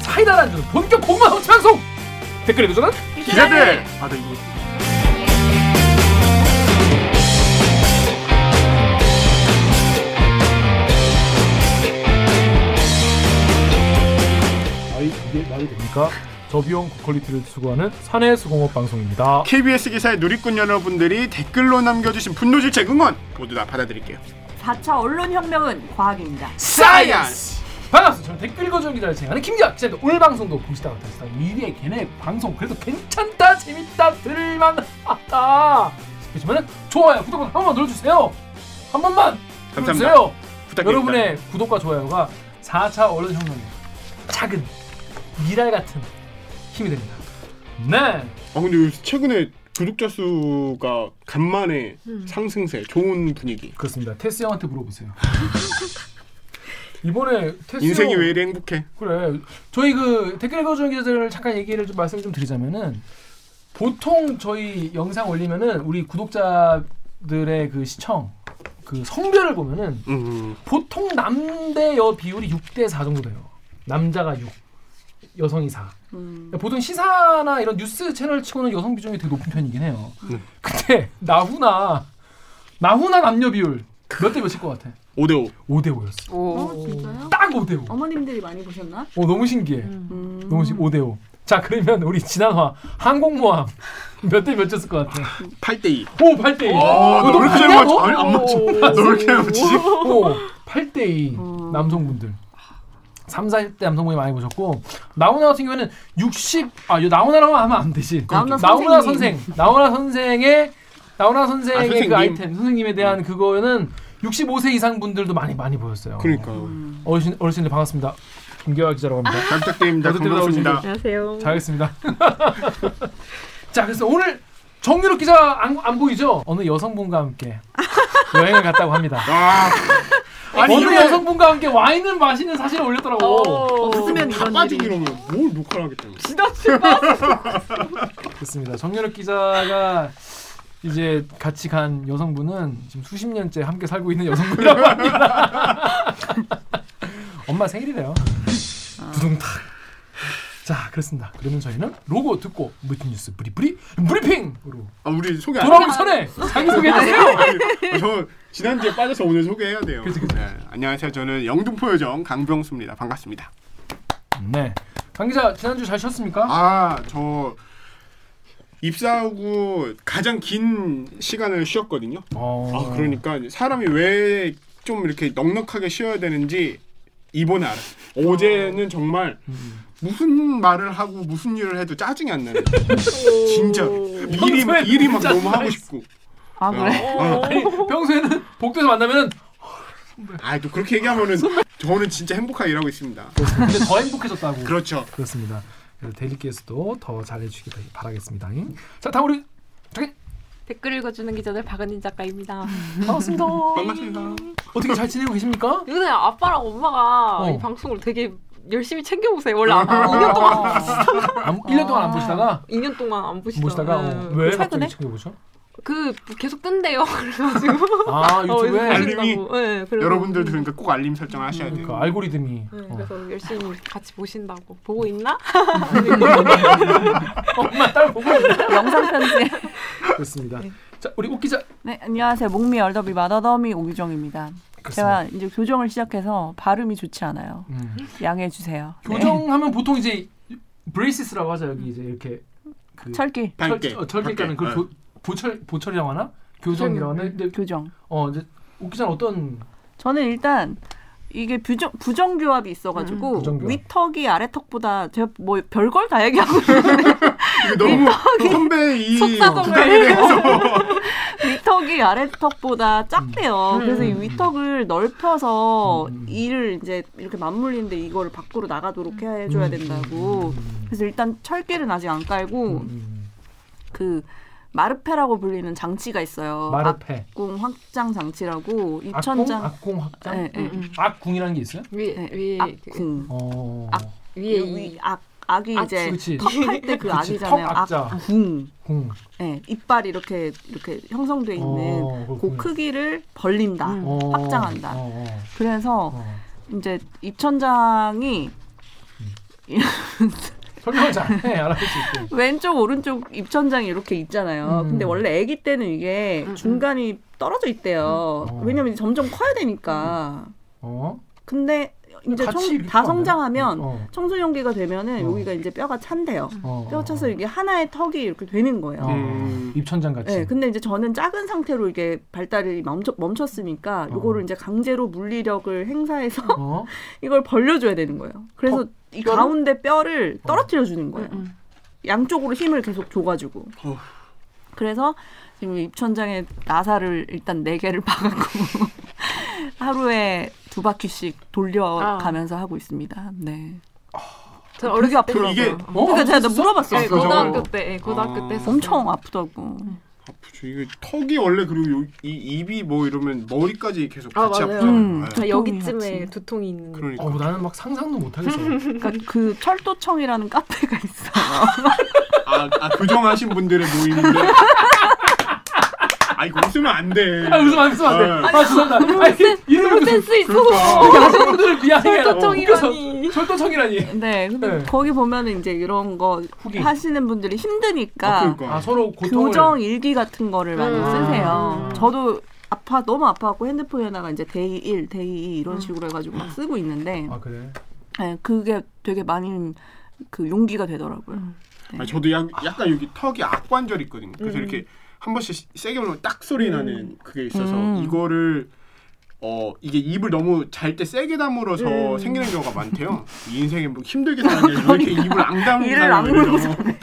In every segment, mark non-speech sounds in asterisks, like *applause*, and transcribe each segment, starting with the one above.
사이다를 안 주는 본격 고구마 섭취 방송 댓글 읽어주는 기자들. 아, 나 이거 아이 이게 말이 됩니까? 저비용 고퀄리티를 추구하는 사내 수공업 방송입니다. KBS 기사의 누리꾼 여러분들이 댓글로 남겨주신 분노 질책 응원 모두 다 받아드릴게요. 4차 언론혁명은 과학입니다. science. 반갑습니다. 저는 댓글 읽어주는 기자를 진행하는 기자입니다. 오늘 방송도 보시다가 다시다 미리의 걔네 방송 그래도 괜찮다 재밌다 들을만하다 싶으시면 좋아요 구독 한 번만 눌러주세요. 한 번만 감사합니다. 눌러주세요. 부탁드립니다. 여러분의 구독과 좋아요가 4차 언론혁명의 작은 미랄 같은 힘이 됩니다. 네. 아 근데 요새 최근에 구독자 수가 간만에 상승세, 좋은 분위기. 그렇습니다. 테스 형한테 물어보세요. *laughs* 이번에 테스 인생이 형- 왜 이리 행복해? 그래 저희 그 댓글 읽어주는 기자들 잠깐 얘기를 좀 말씀 좀 드리자면은 보통 저희 영상 올리면은 우리 구독자들의 그 시청 그 성별을 보면은 음, 보통 남대 여 비율이 6대 4 정도 돼요 남자가 6 여성이 4 음. 보통 시사나 이런 뉴스 채널 치고는 여성 비중이 되게 높은 편이긴 해요 네. 근데 나훈아 나훈아 남녀 비율 몇 대 몇일 것 같아 5대5. 5대 5였어 어 진짜요? 딱 5대 5 어머님들이 많이 보셨나? 어 너무 신기해 음. 너무 신 5대 5. 자 그러면 우리 진한화 항공모함 몇 대 몇이었을 것 같아? 8대2. 오 8대 2. 아, 너왜 이렇게 잘 맞춰? 아니, 안 맞춰. 너왜 이렇게 잘 맞히지? 오 8대 2 어. 남성분들. 3, 40대 남성분이 많이 보셨고 나훈아 같은 경우에는 60. 아 나훈아라고 하면 안 되지. 나훈아. 선생. 나훈아 선생의 나훈아 선생의 아, 선생님. 그 아이템 선생님에 대한 그거는 65세 이상 분들도 많이 많이 보였어요. 그러니까. 음. 어르신 어르신들 반갑습니다. 김기화 기자라고 합니다. 잘 부탁드립니다. 반갑습니다. 안녕하세요. 잘하겠습니다. *laughs* 자, 그래서 오늘 정유럽 기자 안, 안 보이죠? 어느 여성분과 함께 *laughs* 여행을 갔다고 합니다. 아, 아니, 어느 이게 여성분과 함께 와인을 마시는 사진을 올렸더라고. 없으면 다 이런 빠지기. 이러면 뭘 녹화를 하겠다고. 그렇습니다. *laughs* 정유럽 기자가 이제 같이 간 여성분은 지금 수십 년째 함께 살고 있는 여성분이라고 합니다. *laughs* 엄마 생일이래요. 두둥탁. 자, 그렇습니다. 그러면 저희는 로고 듣고 무슨 뉴스 브리브리 브리핑으로 아, 우리 소개 안 돌아오기 전에 자기 소개 해주세요. *laughs* 아니, 저 지난주에 빠져서 오늘 소개해야 돼요. 그치, 그치. 네, 안녕하세요. 저는 영등포 요정 강병수입니다. 반갑습니다. 네. 강 기자 지난주 잘 쉬었습니까? 아, 저 입사하고 가장 긴 시간을 쉬었거든요. 어. 아, 그러니까 사람이 왜 좀 이렇게 넉넉하게 쉬어야 되는지 이번에 알았어요. 어제는 정말 음. 무슨 말을 하고 무슨 일을 해도 짜증이 안 나는. 진짜 일이 일이 막 너무 하고 싶고. 아 그래? 어. 아니 평소에는 복도에서 만나면 아, 또 그렇게 얘기하면은 저는 진짜 행복하게 일하고 있습니다. 근데 더 행복해졌다고. 그렇죠. 그렇습니다. 그래서 데일리께서도 더 잘해주시길 바라겠습니다. 자, 다음 우리 저기 댓글 읽어주는 기자들 박은진 작가입니다. *laughs* 반갑습니다. 반갑습니다. 어떻게 잘 지내고 계십니까? 요새 아빠랑 엄마가 어. 이 방송을 되게 열심히 챙겨보세요. 원래 안, 2년 동안 안, 1년 동안 안 보시다가 2년 동안 안 보시다가 보시다가 어, 네. 왜 최근에? 갑자기 챙겨보죠? 그 계속 뜬대요. *laughs* 그래가지고 아 어, 유튜브에 그래서 알림이? 네, 여러분들도 그러니까 꼭 알림 설정 하셔야 돼요. 그 알고리즘이 네, 어. 그래서 열심히 같이 보신다고 보고 있나? *laughs* *laughs* 엄마 딸 보고. 영상 편지. 그렇습니다. 자 우리 옥 기자 네 안녕하세요. 목미 얼더비 마더더미 오기정입니다. 제가 이제 교정을 시작해서 발음이 좋지 않아요. 음. 양해해 주세요. 네. 교정하면 보통 이제 braces라고 하죠 여기 이제 이렇게 그 철길 깔게. 철, 어, 철길 가는 그 깔게. 교, 보철 보철이라고 하나 교정이라고 하나 근데 교정. 어 이제 옥 기자는 어떤 저는 일단 이게 부정 부정교합이 있어가지고 음, 부정교합. 윗턱이 아래턱보다 제가 뭐 별걸 다 얘기하고 *laughs* 있는데 너무 선배 이 속사정을 윗턱이 *laughs* 아래턱보다 작대요. 음. 그래서 이 음. 윗턱을 넓혀서 음, 음. 이를 이제 이렇게 맞물리는데 이거를 밖으로 나가도록 해줘야 음, 된다고. 음, 그래서 일단 철길은 아직 안 깔고 음, 그 마르페라고 불리는 장치가 있어요. 마르페 악궁 확장 장치라고 악궁 입천장 악궁 확장 네, 네. 음, 음. 악궁이라는 게 있어요? 위에 네, 위에 그- 악궁. 어 악- 위에 위이악 악이 악, 이제. 턱할 때 그 악이잖아요. 악궁. 궁 네, 이빨이 이렇게 이렇게 형성돼 있는 어, 그. 크기를 벌린다. 음. 어, 확장한다. 어, 어, 그래서 어. 이제 입천장이 *laughs* 설명을 잘해 알아볼 수 있게. 왼쪽 오른쪽 입천장이 이렇게 있잖아요. 음. 근데 원래 아기 때는 이게 음, 음. 중간이 떨어져 있대요. 음. 어. 왜냐면 점점 커야 되니까. 어? 근데 이제 이렇게 다? 성장하면 어. 청소년기가 되면은 어. 여기가 이제 뼈가 찬대요. 어, 뼈 어, 차서 어. 이게 하나의 턱이 이렇게 되는 거예요. 어. 음. 입천장 같이. 네, 근데 이제 저는 작은 상태로 이게 발달이 멈췄, 멈췄으니까 어. 요거를 이제 강제로 물리력을 행사해서 어? *laughs* 이걸 벌려줘야 되는 거예요. 그래서 턱, 이 뼈를? 가운데 뼈를 떨어뜨려 주는 거예요. 음, 양쪽으로 힘을 계속 줘가지고. 어. 그래서 지금 입천장에 나사를 일단 네 개를 *laughs* 박았고 하루에 두 바퀴씩 돌려가면서 하고 있습니다. 네. 저 어렸을 때. 이게- 어? 그러니까 제가 아팠었어? 물어봤어요. 네, 그죠? 고등학교 때, 예, 고등학교 아. 때 했었어요. 엄청 아프다고. 아프죠. 이게 턱이 원래 그리고 요, 이 입이 뭐 이러면 머리까지 계속 아, 같이 맞아요. 아프잖아요. 음. 네. 저 두통이 여기쯤에 같이. 두통이 있는. 그러니까. 어, 나는 막 상상도 못 하겠어. *laughs* 그러니까 그 철도청이라는 카페가 있어요. 아, 아 교정하신 분들의 모임인데. *laughs* 아 이거 웃으면 안 돼. 아, 웃으면 안 웃으면 안 돼. 네. 아, 죄송합니다. 아니, 이름을 센스 있어. 그러니까. 하시는 분들을 미안해. 철도청이라니. 철도청이라니. 네, 근데 네. 거기 보면은 이제 이런 거 후기. 하시는 분들이 힘드니까 아, 그러니까. 아, 서로 고통을. 교정 일기 같은 거를 많이 음. 쓰세요. 음. 저도 아파 너무 아파갖고 핸드폰에다가 이제 day 1, day 2 이런 음. 식으로 해가지고 막 쓰고 있는데 아, 그래. 네, 그게 되게 많이 그 용기가 되더라고요. 음. 네. 아니, 저도 약, 약간 여기 턱이 악관절 있거든요. 그래서 음. 이렇게 한 번씩 세게 물면 딱 소리 나는 그게 있어서 음. 이거를 어 이게 입을 너무 잘 때 세게 다물어서 음. 생기는 경우가 많대요. 이 *laughs* 인생에 뭐 힘들게 사는 게 이렇게 입을 앙 다물고 이를 악물고 다니거든요.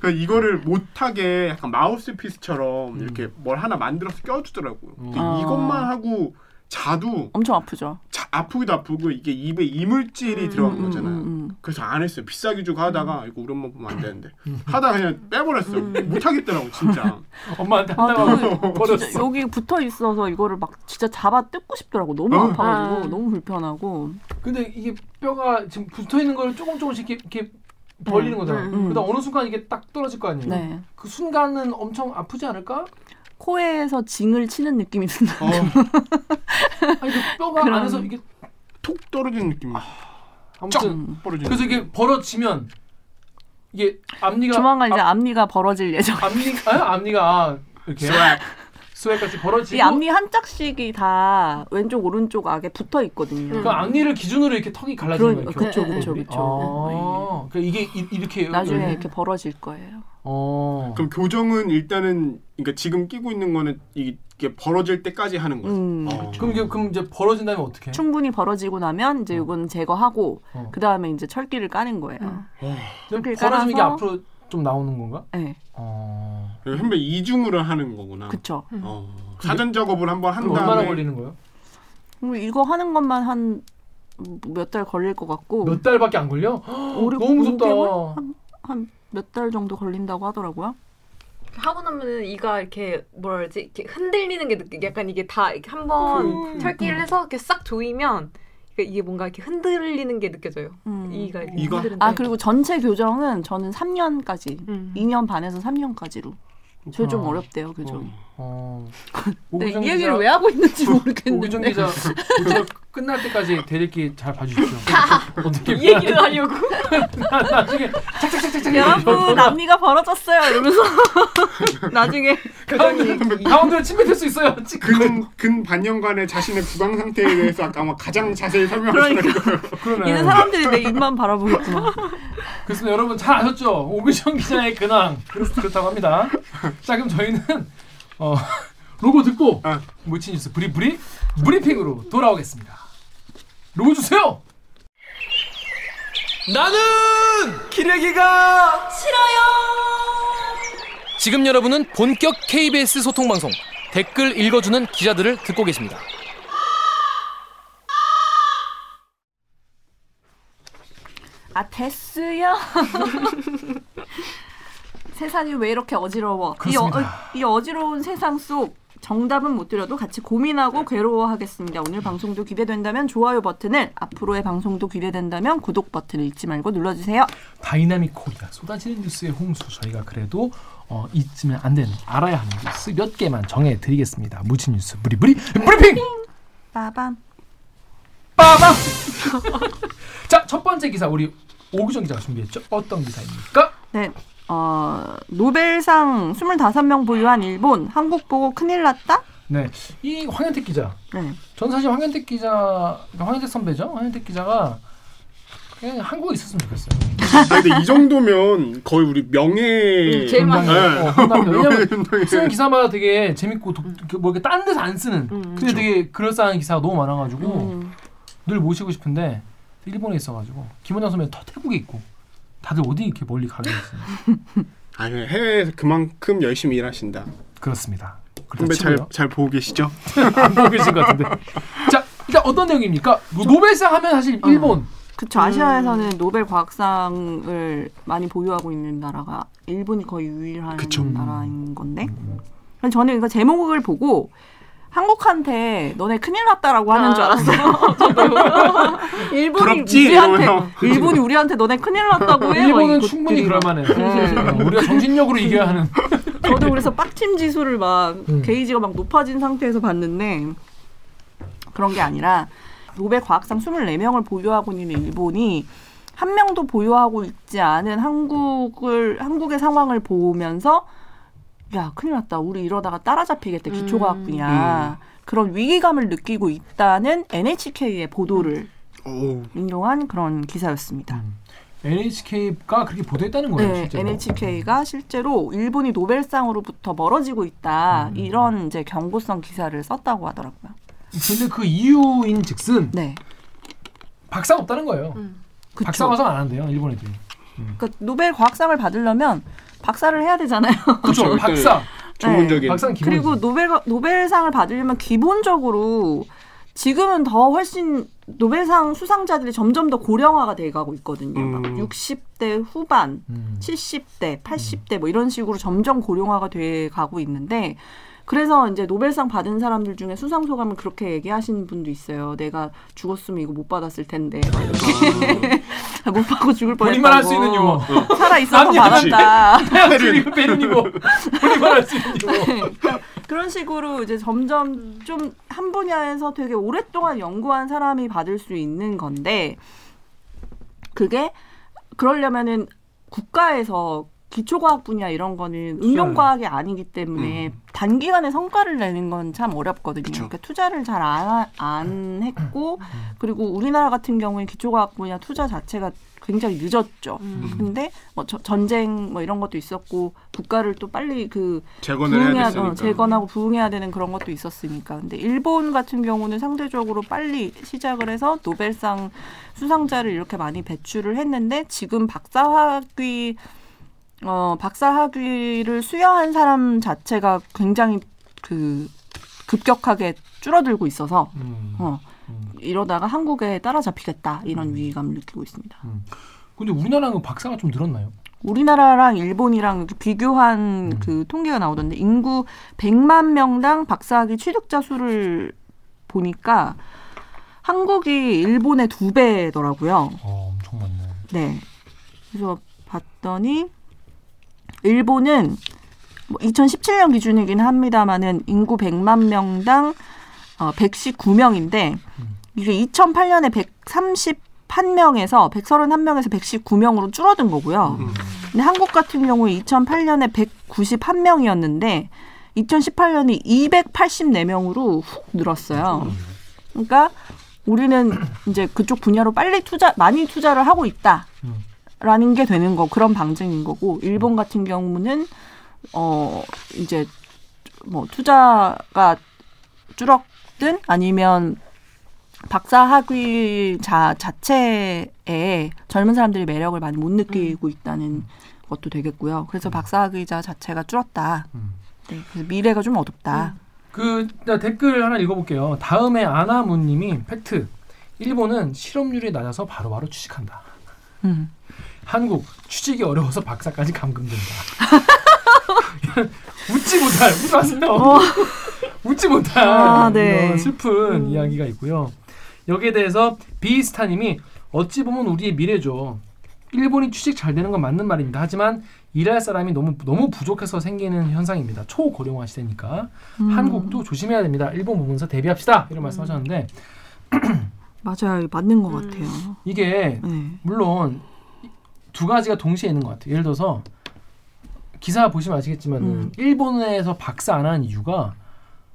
그러니까 이거를 못하게 약간 마우스피스처럼 음. 이렇게 뭘 하나 만들어서 껴주더라고요. 근데 아. 이것만 하고 자도 엄청 아프죠. 자, 아프기도 아프고 이게 입에 이물질이 음, 들어간 음, 거잖아요. 음, 음. 그래서 안 했어요. 비싸게 주고 하다가 이거 우리 엄마 보면 안 되는데 하다 그냥 빼버렸어. 못 하겠더라고 진짜. 엄마한테 아, 한다고 그 *laughs* 버렸어. 여기 붙어 있어서 이거를 막 진짜 잡아 뜯고 싶더라고. 너무 어. 아파가지고 아. 너무 불편하고. 근데 이게 뼈가 지금 붙어 있는 걸 조금 조금씩 이렇게, 이렇게 벌리는 음, 거잖아. 음. 그러다 어느 순간 이게 딱 떨어질 거 아니에요. 네. 그 순간은 엄청 아프지 않을까? 코에서 징을 치는 느낌이 든다. 어, *laughs* 아니 그 뼈가 그런- 안에서 이게 톡 떨어지는 느낌. 아무튼 음. 떨어지는. 그래서 이게 벌어지면 이게 앞니가 조만간 이제 앞, 앞니가 벌어질 예정. 앞니 아 앞니가 아, 이렇게. 스웩같이 벌어지고 이 앞니 한 짝씩이 다 왼쪽 오른쪽 악에 붙어 있거든요. 그 앞니를 기준으로 이렇게 턱이 갈라지는 거예요. 그쵸, 겹- 그쵸, 겹이. 그쵸. 아, 그 이게 이, 이렇게 나중에 열리네. 이렇게 벌어질 거예요. 어. 그럼 교정은 일단은 그러니까 지금 끼고 있는 거는 이게 벌어질 때까지 하는 거예요. 음. 어. 그럼 이게 그럼 이제 벌어진 다음에 어떻게? 충분히 벌어지고 나면 이제 이건 제거하고 어. 그 다음에 이제 철기를 까는 거예요. 음. 어. 벌어지는 게 앞으로 좀 나오는 건가? 네, 어. 현배 이중으로 하는 거구나. 그쵸. 어. 사전 작업을 한번 한 다음에 얼마나 걸리는 거예요? 그리고 이거 하는 것만 한 몇 달 걸릴 것 같고 몇 달밖에 안 걸려? *gasps* 오, 너무 무섭다. 한몇 달 정도 걸린다고 하더라고요. 하고 나면은 이가 이렇게 뭐라 그러지 이렇게 흔들리는 게 느껴 약간 이게 다 이렇게 한번 그- 철기를 해서 이렇게 싹 조이면 이게 뭔가 이렇게 흔들리는 게 느껴져요. 음. 이가? 흔들리는 아 게. 그리고 전체 교정은 저는 3년까지 음. 2년 반에서 3년까지로. 저좀 어. 어렵대요 교정이. 어. 네, 오규정 이 얘기를 기자- 왜 하고 있는지 모르겠는데. 기자 이거 끝날 때까지 대리기 잘 봐주십시오. 어떻게 이 얘기를 하려고. 나- 나중에 착착착착착 여러분 앞니가 벌어졌어요 이러면서 *laughs* 나중에 교정이 가운데로 침 뱉을 수 있어요. 찌- 근, 근 반년간의 자신의 구강 상태에 대해서 아까 아마 가장 자세히 설명하시는 그러니까. 이제 사람들이 내 입만 바라보겠구나. 그래서 여러분 잘 아셨죠? 오규정 기자의 근황 그렇, 그렇다고 합니다. 자 그럼 저희는 어, *laughs* 로고 듣고 아. 무치 뉴스 브리브리 브리핑으로 돌아오겠습니다. 로고 주세요. 나는 기레기가 싫어요. 지금 여러분은 본격 KBS 소통 방송 댓글 읽어주는 기자들을 듣고 계십니다. 아 됐어요. *laughs* 세상이 왜 이렇게 어지러워? 이, 어, 그렇습니다. 이 어지러운 세상 속 정답은 못 드려도 같이 고민하고 괴로워하겠습니다. 오늘 방송도 기대된다면 좋아요 버튼을, 앞으로의 방송도 기대된다면 구독 버튼을 잊지 말고 눌러주세요. dynamic Korea 쏟아지는 뉴스의 홍수 저희가 그래도 어, 잊으면 안 되는 알아야 하는 뉴스 몇 개만 정해드리겠습니다. 무치 뉴스 브리브리 브리핑 빠밤. 빠밤. *laughs* 자 첫 번째 기사 우리 오규정 기자가 준비했죠. 어떤 기사입니까? 네. 어, 노벨상 25명 보유한 일본 한국 보고 큰일 났다? 네, 이 황현택 기자. 네. 전 사실 황현택 기자, 그러니까 황현택 선배죠. 황현택 기자가 그냥 한국에 있었으면 좋겠어요. 아니, 근데 이 정도면 거의 우리 명예 음, 제일 많이. 네. 어. 왜냐면 명예 쓰는 기사마다 되게 재밌고 독, 그뭐 이렇게 딴 데서 안 쓰는 음. 근데 되게 그럴싸한 기사가 너무 많아가지고 음. 늘 모시고 싶은데 일본에 있어가지고 김원장 선배는 터 태국에 있고 다들 어디 이렇게 멀리 가게 있어요. *laughs* 아, 해외에서 그만큼 열심히 일하신다. 그렇습니다. 선배 잘잘 보고 계시죠? *laughs* 안 보고 계신 것 같은데. *laughs* 자 일단 어떤 내용입니까? 뭐 노벨상 하면 사실 어. 일본 그쵸. 아시아에서는 노벨 과학상을 많이 보유하고 있는 나라가 일본이 거의 유일한 그쵸. 나라인 건데. 그래서 저는 이거 제목을 보고 한국한테 너네 큰일 났다라고 하는 아. 줄 알았어요. *laughs* 일본이 부럽지? 우리한테. 일본이 우리한테 너네 큰일 났다고 해요. 일본은 충분히 막. 그럴만해. 네. 어, 우리가 정신력으로 이겨야 하는. 저도 그래서 빡침 지수를 막 음. 게이지가 막 높아진 상태에서 봤는데 그런 게 아니라 노벨 과학상 24명을 보유하고 있는 일본이 한 명도 보유하고 있지 않은 한국을 한국의 상황을 보면서 야 큰일 났다 우리 이러다가 따라잡히겠다 기초과학 음. 분야 그런 위기감을 느끼고 있다는 NHK의 보도를 오. 인용한 그런 기사였습니다. NHK가 그렇게 보도했다는 거예요. 네, 실제로. NHK가 실제로 일본이 노벨상으로부터 멀어지고 있다 음. 이런 이제 경고성 기사를 썼다고 하더라고요. 근데 그 이유인즉슨 네, 박사가 없다는 거예요. 음. 박사 그렇죠. 과정 안 한대요 일본 애들이. 그러니까 노벨 과학상을 받으려면 박사를 해야 되잖아요. *laughs* 그렇죠. 박사. 전문적인 박사는 기본. 그리고 노벨 노벨상을 받으려면 기본적으로 지금은 더 훨씬 노벨상 수상자들이 점점 더 고령화가 돼가고 있거든요. 막 음. 60대 후반, 음. 70대, 80대 뭐 이런 식으로 점점 고령화가 돼 가고 있는데 그래서 이제 노벨상 받은 사람들 중에 수상 소감을 그렇게 얘기하시는 분도 있어요. 내가 죽었으면 이거 못 받았을 텐데 막 이렇게 *laughs* 못 받고 죽을 뻔했다고. 본인만 할 수 있는 유머. 살아 있어서 받았다. 페룬 페룬이고 본인만 할 수 있는 유머. 그런 식으로 이제 점점 좀 한 분야에서 되게 오랫동안 연구한 사람이 받을 수 있는 건데 그게 그러려면은 국가에서 기초과학 분야 이런 거는 응용과학이 아니기 때문에 단기간에 성과를 내는 건 참 어렵거든요. 그쵸. 그러니까 투자를 잘 안 안 했고 그리고 우리나라 같은 경우에 기초과학 분야 투자 자체가 굉장히 늦었죠. 음. 근데 뭐 저- 전쟁 뭐 이런 것도 있었고 국가를 또 빨리 그 재건을 해야 부흥해야. 어, 재건하고 부흥해야 되는 그런 것도 있었으니까. 근데 일본 같은 경우는 상대적으로 빨리 시작을 해서 노벨상 수상자를 이렇게 많이 배출을 했는데 지금 박사학위 어 박사 학위를 수여한 사람 자체가 굉장히 그 급격하게 줄어들고 있어서 음. 어 음. 이러다가 한국에 따라잡히겠다 이런 위기감을 느끼고 있습니다. 근데 우리나라는 박사가 좀 늘었나요? 우리나라랑 일본이랑 비교한 음. 그 통계가 나오던데 인구 100만 명당 박사학위 취득자 수를 보니까 한국이 일본의 두 배더라고요. 어, 엄청 많네. 네. 그래서 봤더니 일본은 뭐 2017년 기준이긴 합니다만은 인구 100만 명당 어, 119명인데 음. 이게 2008년에 131명에서 131명에서 119명으로 줄어든 거고요. 음. 근데 한국 같은 경우에 2008년에 191명이었는데 2018년이 284명으로 훅 늘었어요. 그러니까 우리는 이제 그쪽 분야로 빨리 투자 많이 투자를 하고 있다. 음. 라는 게 되는 거 그런 방증인 거고 일본 같은 경우는 어 이제 뭐 투자가 줄었든 아니면 박사 학위자 자체에 젊은 사람들이 매력을 많이 못 느끼고 있다는 것도 되겠고요. 그래서 박사 학위자 자체가 줄었다. 음. 네, 그래서 미래가 좀 어둡다. 그나 댓글 하나 읽어볼게요. 다음에 아나무님이 팩트. 일본은 실업률이 낮아서 바로바로 취직한다. 음. 한국 취직이 어려워서 박사까지 감금된다. *laughs* 웃지 못할 웃지 마세요. 어. *laughs* 웃지 못할 아, 네. 슬픈 음. 이야기가 있고요. 여기에 대해서 비스타님이 어찌 보면 우리의 미래죠. 일본이 취직 잘 되는 건 맞는 말입니다. 하지만 일할 사람이 너무 너무 부족해서 생기는 현상입니다. 초고령화 시대니까 음. 한국도 조심해야 됩니다. 일본 부분에서 대비합시다 이런 말씀하셨는데 *clears throat* 맞아요, 맞는 것 음. 같아요. 이게 네. 물론 두 가지가 동시에 있는 것 같아요. 예를 들어서 기사 보시면 아시겠지만 은 음. 일본에서 박사 안 하는 이유가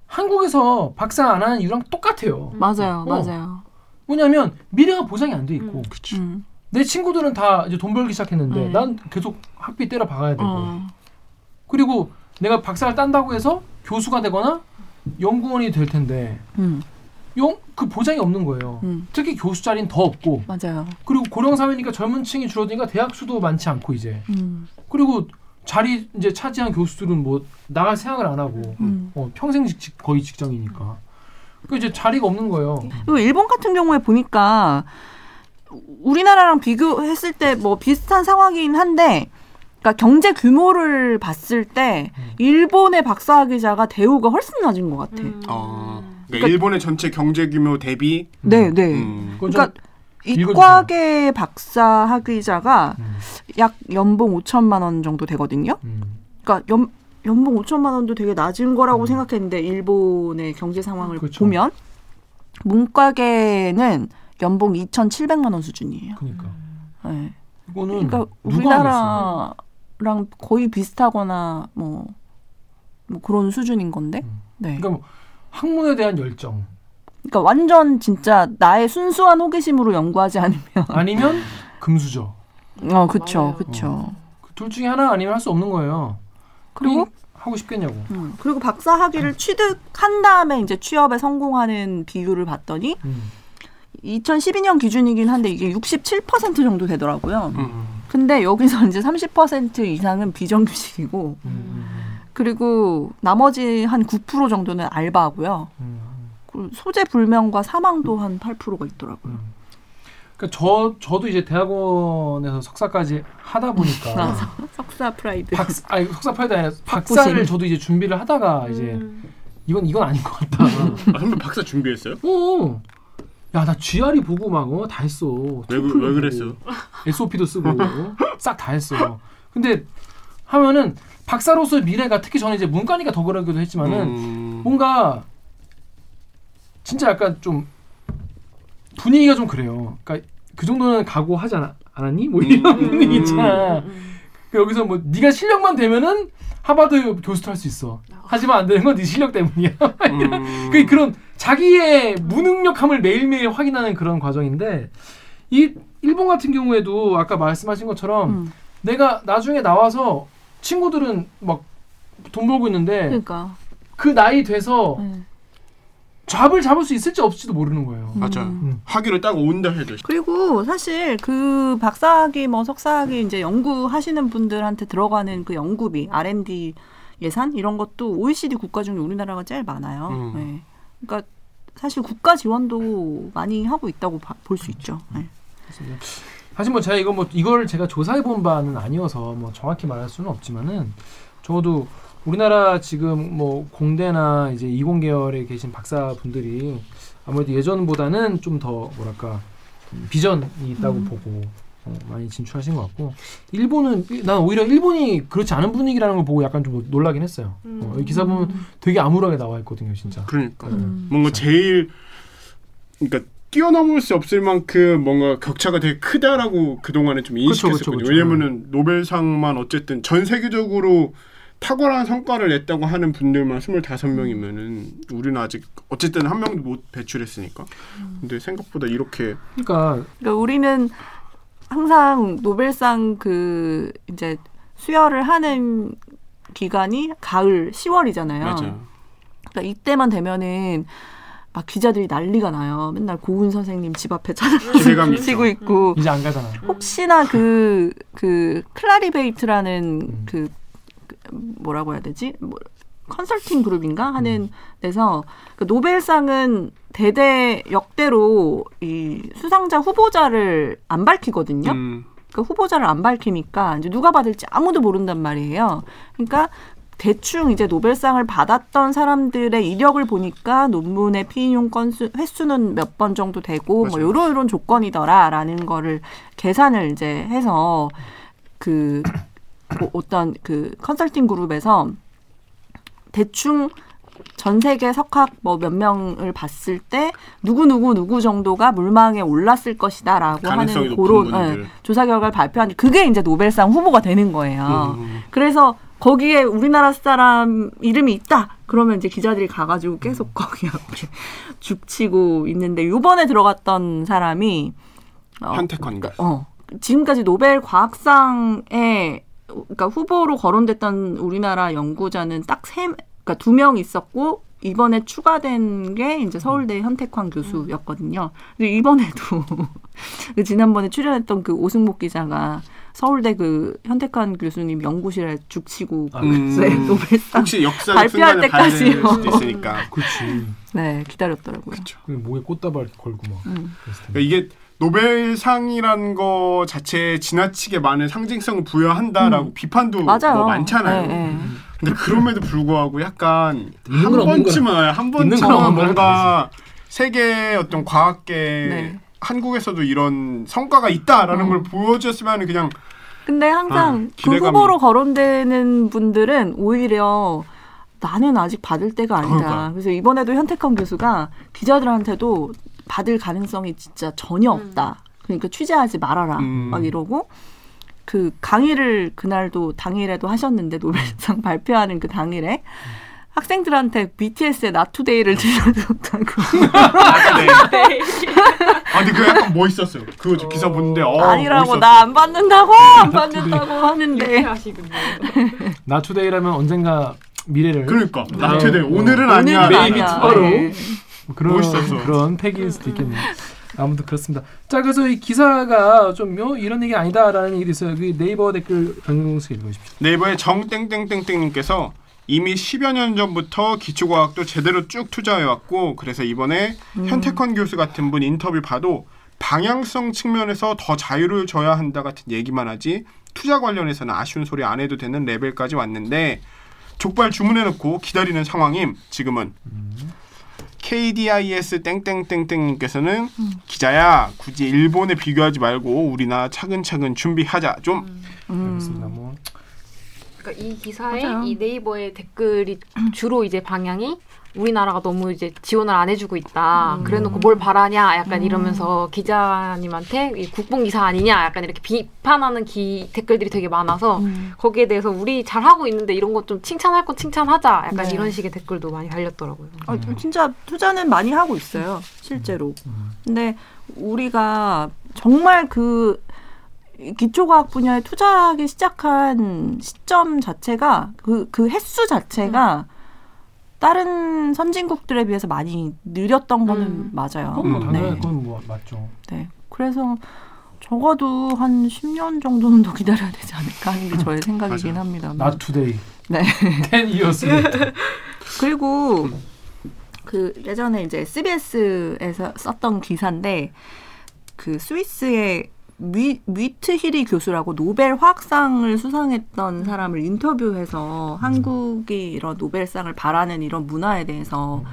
한국에서 박사 안 하는 이유랑 똑같아요. 맞아요, 어. 맞아요. 뭐냐면 미래가 보장이 안 돼 있고 음. 그치. 음. 내 친구들은 다 이제 돈 벌기 시작했는데 음. 난 계속 학비 때려 박아야 되고 어. 그리고 내가 박사를 딴다고 해서 교수가 되거나 연구원이 될 텐데 음, 영, 그 보장이 없는 거예요. 음. 특히 교수 자리는 더 없고 맞아요. 그리고 고령 사회니까 젊은 층이 줄어드니까 대학 수도 많지 않고 이제 음, 그리고 자리 이제 차지한 교수들은 뭐 나갈 생각을 안 하고 음. 어, 평생 직, 거의 직장이니까 그 이제 자리가 없는 거예요. 그리고 일본 같은 경우에 보니까 우리나라랑 비교했을 때 뭐 비슷한 상황이긴 한데, 그러니까 경제 규모를 봤을 때 음. 일본의 박사학위자가 대우가 훨씬 낮은 것 같아. 음. 어, 그러니까, 그러니까- 일본의 전체 경제 규모 대비 네, 네. 음. 그건 좀- 그러니까 읽어주세요. 이과계 박사 학위자가 음, 약 연봉 5천만 원 정도 되거든요. 음. 그러니까 연, 연봉 5천만 원도 되게 낮은 거라고 음. 생각했는데 일본의 경제 상황을 그렇죠. 보면 문과계는 연봉 2,700만 원 수준이에요. 그러니까 네. 이거는 그러니까? 우리나라랑 거의 비슷하거나 뭐, 뭐 그런 수준인 건데. 음. 네. 그러니까 뭐 학문에 대한 열정 그러니까 완전 진짜 나의 순수한 호기심으로 연구하지 않으면. 아니면 금수저 어, 맞아요. 그쵸. 그둘 중에 하나 아니면 할 수 없는 거예요. 그리고 하고 싶겠냐고. 음, 그리고 박사 학위를 취득한 다음에 이제 취업에 성공하는 비율을 봤더니 음. 2012년 기준이긴 한데 이게 67% 정도 되더라고요. 음. 근데 여기서 이제 30% 이상은 비정규직이고 음, 그리고 나머지 한 9% 정도는 알바고요. 음, 소재 불명과 사망도 한 8%가 있더라고요. 음. 그러니까 저 저도 이제 대학원에서 석사까지 하다 보니까 *laughs* 석사 프라이드. 박 아니 석사 파이도 아니라 박사를 박부심. 저도 이제 준비를 하다가 이제 음. 이건 이건 아닌 것 같다. 아, 선배 박사 준비했어요? 오. 야, 나 GRE 보고 막, 어, 다 했어. 왜, 그- 왜 보고, 그랬어요? SOP도 쓰고, 싹 다 했어. 근데 하면은 박사로서의 미래가 특히 저는 이제 문과니까 더 그러기도 했지만은 음. 뭔가 진짜 약간 좀 분위기가 좀 그래요. 그러니까 그 정도는 각오하지 않, 않았니? 뭐 이런 음. *laughs* 분위기 있잖아. 음. 그 여기서 뭐 네가 실력만 되면은 하버드 교수도 할 수 있어. 하지만 안 되는 건 네 실력 때문이야. *laughs* 음. 그 그런 자기의 무능력함을 매일매일 확인하는 그런 과정인데 이 일본 같은 경우에도 아까 말씀하신 것처럼 음. 내가 나중에 나와서 친구들은 막 돈 벌고 있는데 그러니까. 그 나이 돼서 네. 잡을 잡을 수 있을지 없을지도 모르는 거예요. 맞아. 음. 학위를 딱 온다 해도 그리고 사실 그 박사학위 뭐 석사학위 이제 연구하시는 분들한테 들어가는 그 연구비 R&D 예산 이런 것도 OECD 국가 중에 우리나라가 제일 많아요. 음. 네. 그러니까 사실 국가 지원도 많이 하고 있다고 볼 수 있죠. 네. 사실 뭐 제가 이거 뭐 이걸 제가 조사해 본 바는 아니어서 뭐 정확히 말할 수는 없지만은 적어도 우리나라 지금 뭐 공대나 이제 이공 계열에 계신 박사분들이 아무래도 예전보다는 좀 더 뭐랄까 음, 비전이 있다고 음. 보고 어, 많이 진출하신 것 같고 일본은 일- 난 오히려 일본이 그렇지 않은 분위기라는 걸 보고 약간 좀 놀라긴 했어요. 어, 이 기사 보면 되게 암울하게 나와 있거든요, 진짜. 그러니까 음. 뭔가 제일 그러니까 뛰어넘을 수 없을 만큼 뭔가 격차가 되게 크다라고 그 동안에 좀 인식했었거든요. 그쵸, 그쵸. 왜냐면은 노벨상만 어쨌든 전 세계적으로 탁월한 성과를 냈다고 하는 분들만 25명이면은 우리는 아직 어쨌든 한 명도 못 배출했으니까. 근데 생각보다 이렇게 그러니까 그러니까 우리는 항상 노벨상 그 이제 수여를 하는 기간이 가을 10월이잖아요. 맞아. 그러니까 이때만 되면은 막 기자들이 난리가 나요. 맨날 고은 선생님 집 앞에 *laughs* 있죠. 있고 이제 안 가잖아. 혹시나 그, 그, 클라리베이트라는 음. 그, 그 뭐라고 해야 되지? 뭐, 컨설팅 그룹인가? 하는 음. 데서 그 노벨상은 대대 역대로 이 수상자 후보자를 안 밝히거든요. 음, 그 후보자를 안 밝히니까 이제 누가 받을지 아무도 모른단 말이에요. 그러니까 대충 이제 노벨상을 받았던 사람들의 이력을 보니까 논문의 피인용 건수 횟수는 몇 번 정도 되고 뭐 맞아요. 요런 요런 조건이더라라는 거를 계산을 이제 해서 그 뭐 어떤 그 컨설팅 그룹에서 대충 전 세계 석학 뭐 몇 명을 봤을 때 누구 누구 누구 정도가 물망에 올랐을 것이다라고 하는 그런. 예, 조사 결과를 발표하니 그게 이제 노벨상 후보가 되는 거예요. 음. 그래서 거기에 우리나라 사람 이름이 있다. 그러면 이제 기자들이 가가지고 계속 거기 앞에 *laughs* 죽치고 있는데 요번에 들어갔던 사람이 어, 현택환 그러니까. 어, 지금까지 노벨 과학상에 그러니까 후보로 거론됐던 우리나라 연구자는 딱 세, 그러니까 두 명 있었고 이번에 추가된 게 이제 서울대 현택환 교수였거든요. 근데 이번에도 *laughs* 그 지난번에 출연했던 그 오승복 기자가 서울대 그 현택환 교수님 연구실에 죽치고 아, 음. 네, 노벨상 혹시 역사 발표할 때까지요. 있으니까. *laughs* 그렇지. 네 기다렸더라고요. 그 목에 꽃다발 걸고 막. 음. 그러니까 이게 노벨상이란 거 자체에 지나치게 많은 상징성을 부여한다라고 비판도 맞아요. 뭐 많잖아요. 네, 네. 근데 그럼에도 불구하고 약간 한 번쯤은 한 번쯤은 뭔가 세계 어떤 과학계 네. 한국에서도 이런 성과가 있다라는 음. 걸 보여줬으면 그냥 근데 항상 아, 그 기대감이- 후보로 거론되는 분들은 오히려 나는 아직 받을 때가 아니다. 그러니까요. 그래서 이번에도 현택헌 교수가 기자들한테도 받을 가능성이 진짜 전혀 음. 없다. 그러니까 취재하지 말아라. 음. 막 이러고 그 강의를 그날도 당일에도 하셨는데 노벨상 *laughs* 발표하는 그 당일에 학생들한테 BTS의 Not Today를 들려줬다고. 아, 네. 네. 아 근데 그 약간 멋있었어요. 그 기사 보는데 어, 아니라고 멋있었어요. 난 안 받는다고 안 받는다고 하는데. *laughs* Not Today라면 언젠가 미래를 그러니까 네. Not Today 어. 오늘은 아니야. 오늘은 maybe 아니야. tomorrow. 네. 그런 멋있었어. 그런 팩일 수도 있겠네요. 아무튼 그렇습니다. 자 그래서 이 기사가 좀 요, 이런 얘기 아니다라는 얘기도 있어요. 그 네이버 댓글 강경수 읽어주십시오. 네이버의 정땡땡땡땡님께서 이미 10여 년 전부터 기초과학도 제대로 쭉 투자해왔고 그래서 이번에 음. 현택헌 교수 같은 분 인터뷰 봐도 방향성 측면에서 더 자유를 줘야 한다 같은 얘기만 하지 투자 관련해서는 아쉬운 소리 안 해도 되는 레벨까지 왔는데 족발 주문해놓고 기다리는 상황임 지금은 KDIS 땡땡땡땡님께서는 기자야 굳이 일본에 비교하지 말고 우리나 차근차근 준비하자 좀 알겠습니다. 뭐 그러니까 이 기사에 맞아요. 이 네이버의 댓글이 주로 이제 방향이 우리나라가 너무 이제 지원을 안 해주고 있다. 음. 그래놓고 뭘 바라냐, 약간 음. 이러면서 기자님한테 이 국뽕 기사 아니냐, 약간 이렇게 비판하는 기 댓글들이 되게 많아서 음. 거기에 대해서 우리 잘 하고 있는데 이런 것좀 칭찬할 건 칭찬하자. 약간 네. 이런 식의 댓글도 많이 달렸더라고요. 아, 진짜 투자는 많이 하고 있어요, 실제로. 음. 근데 우리가 정말 그 기초과학 분야에 투자하기 시작한 시점 자체가 그, 그 횟수 자체가 다른 선진국들에 비해서 많이 느렸던 거는 음. 맞아요. 그건 뭐 음. 당연히 네. 그건 뭐 맞죠. 네. 그래서 적어도 한 10년 정도는 더 기다려야 되지 않을까 하는 게 저의 *laughs* 생각이긴. 합니다. Not today. 네. *laughs* 10 years. later. *laughs* 그리고 그 예전에 이제 SBS에서 썼던 기사인데 그 스위스의 미, 위트 히리 교수라고 노벨 화학상을 수상했던 사람을 인터뷰해서 한국이 이런 노벨상을 바라는 이런 문화에 대해서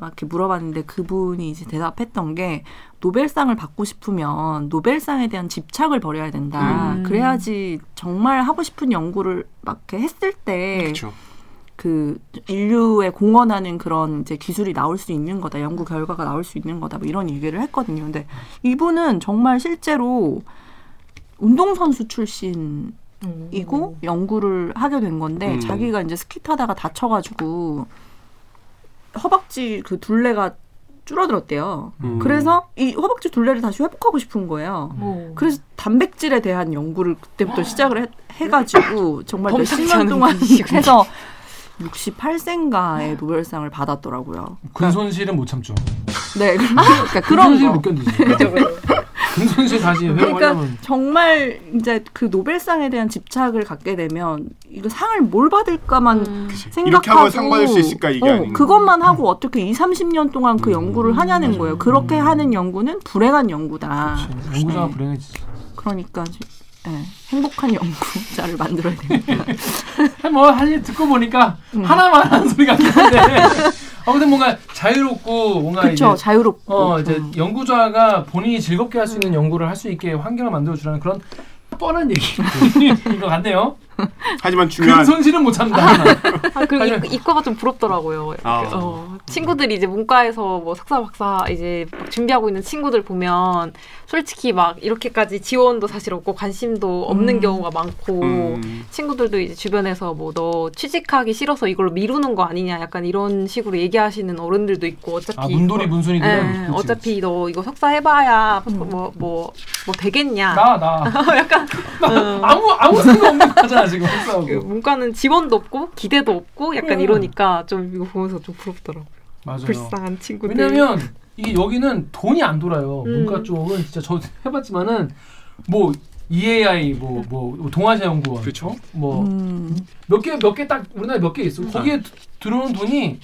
막 이렇게 물어봤는데 그분이 이제 대답했던 게 노벨상을 받고 싶으면 노벨상에 대한 집착을 버려야 된다. 음. 그래야지 정말 하고 싶은 연구를 막 이렇게 했을 때 그렇죠. 그 인류에 공헌하는 그런 이제 기술이 나올 수 있는 거다, 연구 결과가 나올 수 있는 거다, 뭐 이런 얘기를 했거든요. 근데 이분은 정말 실제로 운동선수 출신 이고 음. 연구를 하게 된 건데 음. 자기가 이제 스키 타다가 다쳐가지고 허벅지 그 둘레가 줄어들었대요. 음. 그래서 이 허벅지 둘레를 다시 회복하고 싶은 거예요. 오. 그래서 단백질에 대한 연구를 그때부터 시작을 해, 해가지고 정말 몇십 범상치 년 않은 동안. 해서 68세인가의 노벨상을 받았더라고요. 근손실은 못 참죠. 네, *laughs* 그러니까 그런 근손실 거. 못 견디지. 근손실 다시 그러니까 회복하려면 정말 이제 그 노벨상에 대한 집착을 갖게 되면 이거 상을 뭘 받을까만 음. 생각하고 이렇게 하면 상 받을 수 있을까 이게 어, 아닌 그것만 하고 어떻게 2, 30년 동안 그 연구를 하냐는 맞아요. 거예요. 그렇게 하는 연구는 불행한 연구다. 그렇지. 연구자가 네. 불행해지죠. 그러니까 예, 행복한 연구자를 만들어야 됩니다. *laughs* 뭐할 일 듣고 보니까 음. 하나만 하는 소리 같은데 아무튼 뭔가 자유롭고 뭔가 그렇죠. 이제 자유롭고. 어 이제 음. 연구자가 본인이 즐겁게 할 수 있는 연구를 할 수 있게 환경을 만들어 주라는 그런 뻔한 얘기인 것 *laughs* 같네요. 하지만 큰 중요한 손실은 못 참다. 아, 그리고 아니요. 이, 이과가 좀 부럽더라고요. 아. 어, 친구들이 이제 문과에서 뭐 석사 박사 이제 막 준비하고 있는 친구들 보면 솔직히 막 이렇게까지 지원도 사실 없고 관심도 없는 음. 경우가 많고 음, 친구들도 이제 주변에서 뭐 너 취직하기 싫어서 이걸로 미루는 거 아니냐 약간 이런 식으로 얘기하시는 어른들도 있고 어차피 아 문돌이 뭐- 문순이들은 예, 그치, 어차피 너 이거 석사 해봐야 음. 뭐뭐뭐 되겠냐. 나 나. *laughs* 약간 어. 아무 아무 생각 없는 거잖아 지금 그. 문과는 지원도 없고 기대도 없고 약간 음. 이러니까 좀 이거 보면서 좀 부럽더라고. 맞아요. 불쌍한 친구들. 왜냐면 이게 여기는 돈이 안 돌아요. 음. 문과 쪽은 진짜 저 해봤지만은 뭐 EAI 뭐뭐 동아시아 연구원 그쵸. 뭐 음. 몇개 몇 개 딱 우리나라에 몇개 있어. 거기에 드- 들어오는 돈이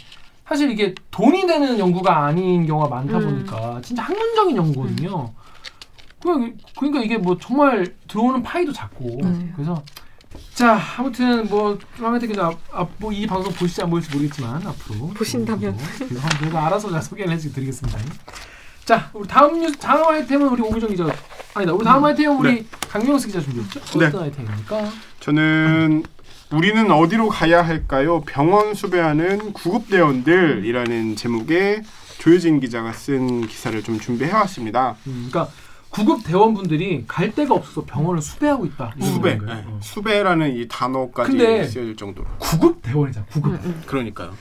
사실 이게 돈이 되는 연구가 아닌 경우가 많다 음. 보니까 진짜 학문적인 연구거든요. 그냥 그러니까 이게 뭐 정말 들어오는 파이도 작고 음. 그래서 자 아무튼 뭐 마음에 들게 뭐이 방송 보실지 안 보실지 모르겠지만 앞으로 보신다면. 그래서 한번 저희가 알아서 잘 소개를 해드리겠습니다. 자 우리 다음 뉴스 다음 아이템은 우리 오구정 기자 아니다 우리 다음 아이템은 우리 강명수 기자 준비했죠? 네. 어떤 아이템입니까? 저는 우리는 어디로 가야 할까요? 병원 수배하는 구급대원들이라는 제목의 조효진 기자가 쓴 기사를 좀 준비해 왔습니다. 음, 그러니까 구급 대원분들이 갈 데가 없어서 병원을 수배하고 있다. 이런 수배. 네. 어. 수배라는 이 단어까지 근데- 쓰여질 정도로. 구급 대원이잖아. 구급. 음, 음. 그러니까요.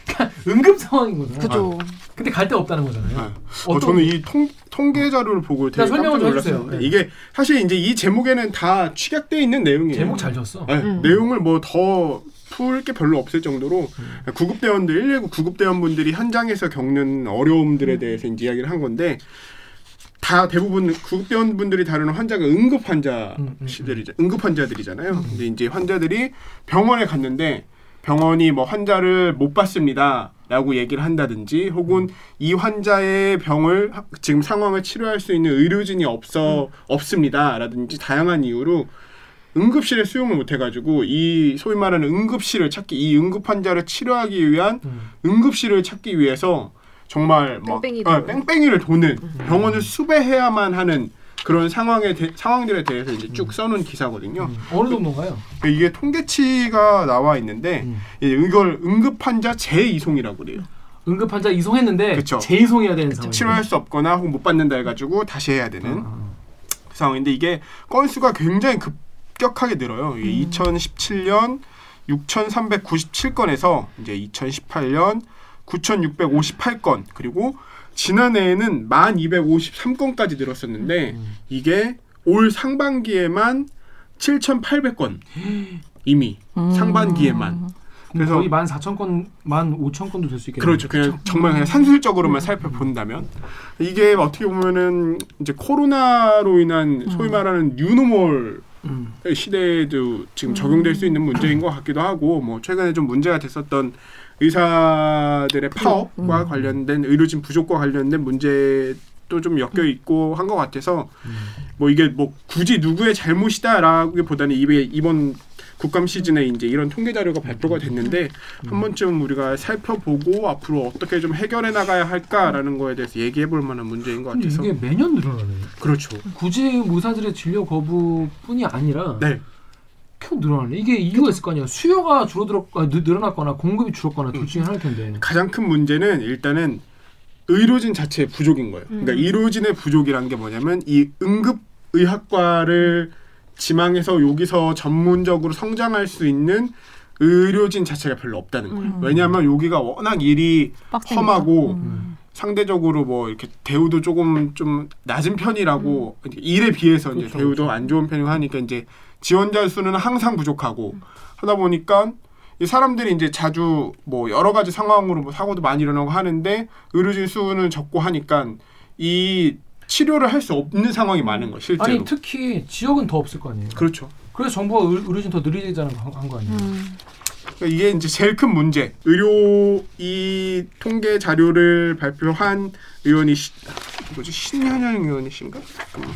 응급 상황인 거잖아. 그죠. 근데 갈 데가 없다는 거잖아요. 네. 어, 저는 이 통, 통계 자료를 보고 되게 자, 설명을 해주세요. 놀랐었는데 네. 이게 사실 이제 이 제목에는 다 취약돼 있는 내용이에요. 제목 잘 지었어. 네, 음. 내용을 뭐더 풀게 별로 없을 정도로 음. 구급대원들 119 구급대원분들이 현장에서 겪는 어려움들에 음. 대해서 이제 이야기를 한 건데 다 대부분 구급대원분들이 다루는 환자가 응급 음, 음, 환자들이죠. 응급 환자들이잖아요. 근데 이제 환자들이 병원에 갔는데 병원이 뭐 환자를 못 봤습니다 라고 얘기를 한다든지 혹은 이 환자의 병을 하- 지금 상황을 치료할 수 있는 의료진이 없어 없습니다라든지 다양한 이유로 응급실에 수용을 못 해가지고 이 소위 말하는 응급실을 찾기 이 응급 환자를 치료하기 위한 음. 응급실을 찾기 위해서 정말 막 뺑뺑이 어. 뺑뺑이 를 도는 병원을 수배해야만 하는 그런 상황에 대, 상황들에 대해서 이제 쭉 써놓은 기사거든요. 음. 어느 정도인가요? 이게 통계치가 나와 있는데 음. 예, 이걸 응급 환자 재이송이라고 그래요. 응급 환자 이송했는데 그쵸. 재이송해야 되는 상황. 치료할 수 없거나 혹은 못 받는다 해가지고 다시 해야 되는 어, 그 상황인데 이게 건수가 굉장히 급격하게 늘어요. 이게 음. 2017년 6,397건에서 이제 2018년 9,658건 그리고 지난해에는 1,253건까지 늘었었는데 음. 이게 올 상반기에만 7,800건 이미 음. 상반기에만 그래서 그래서- 거의 만 사천 건, 만 오천 건도 될 수 있겠네요. 그렇죠. 그냥 정말 그냥 산술적으로만 살펴본다면 이게 어떻게 보면은 이제 코로나로 인한 소위 말하는 뉴노멀 음. 시대에도 지금 적용될 수 있는 문제인 것 같기도 하고 뭐 최근에 좀 문제가 됐었던 의사들의 파업과 음. 관련된 의료진 부족과 관련된 문제도 좀 엮여 있고 한 것 같아서 음. 뭐 이게 뭐 굳이 누구의 잘못이다라기보다는 이게 이번 국감 시즌에 이제 이런 통계 자료가 발표가 됐는데 한 번쯤 우리가 살펴보고 앞으로 어떻게 좀 해결해 나가야 할까라는 거에 대해서 얘기해 볼 만한 문제인 것 같아서 이게 매년 늘어나네. 그렇죠. 굳이 의사들의 진료 거부뿐이 아니라 네. 계속 늘어나네. 이게 이유가 있을 거 아니야. 수요가 줄어들었, 아, 늘- 늘어났거나 공급이 줄었거나 둘 중에 하나일 텐데. 가장 큰 문제는 일단은 의료진 자체의 부족인 거예요. 그러니까 음. 의료진의 부족이란 게 뭐냐면 이 응급 의학과를 지망해서 여기서 전문적으로 성장할 수 있는 의료진 자체가 별로 없다는 거예요. 음. 왜냐하면 여기가 워낙 일이 빡세니까. 험하고 음. 상대적으로 뭐 이렇게 대우도 조금 좀 낮은 편이라고 일에 비해서 이제 그렇죠, 대우도 그렇죠. 안 좋은 편이고 하니까 이제 지원자 수는 항상 부족하고 하다 보니까 이 사람들이 이제 자주 뭐 여러 가지 상황으로 뭐 사고도 많이 일어나고 하는데 의료진 수는 적고 하니까 이 치료를 할 수 없는 상황이 많은 거 실제로. 아니 특히 지역은 더 없을 거 아니에요. 그렇죠. 그래서 정부가 의, 의료진 더 늘리자는 거한거 아니에요. 음. 그러니까 이게 이제 제일 큰 문제. 의료 이 통계 자료를 발표한 의원이 시, 뭐지 신현영 의원이신가? 잠깐만.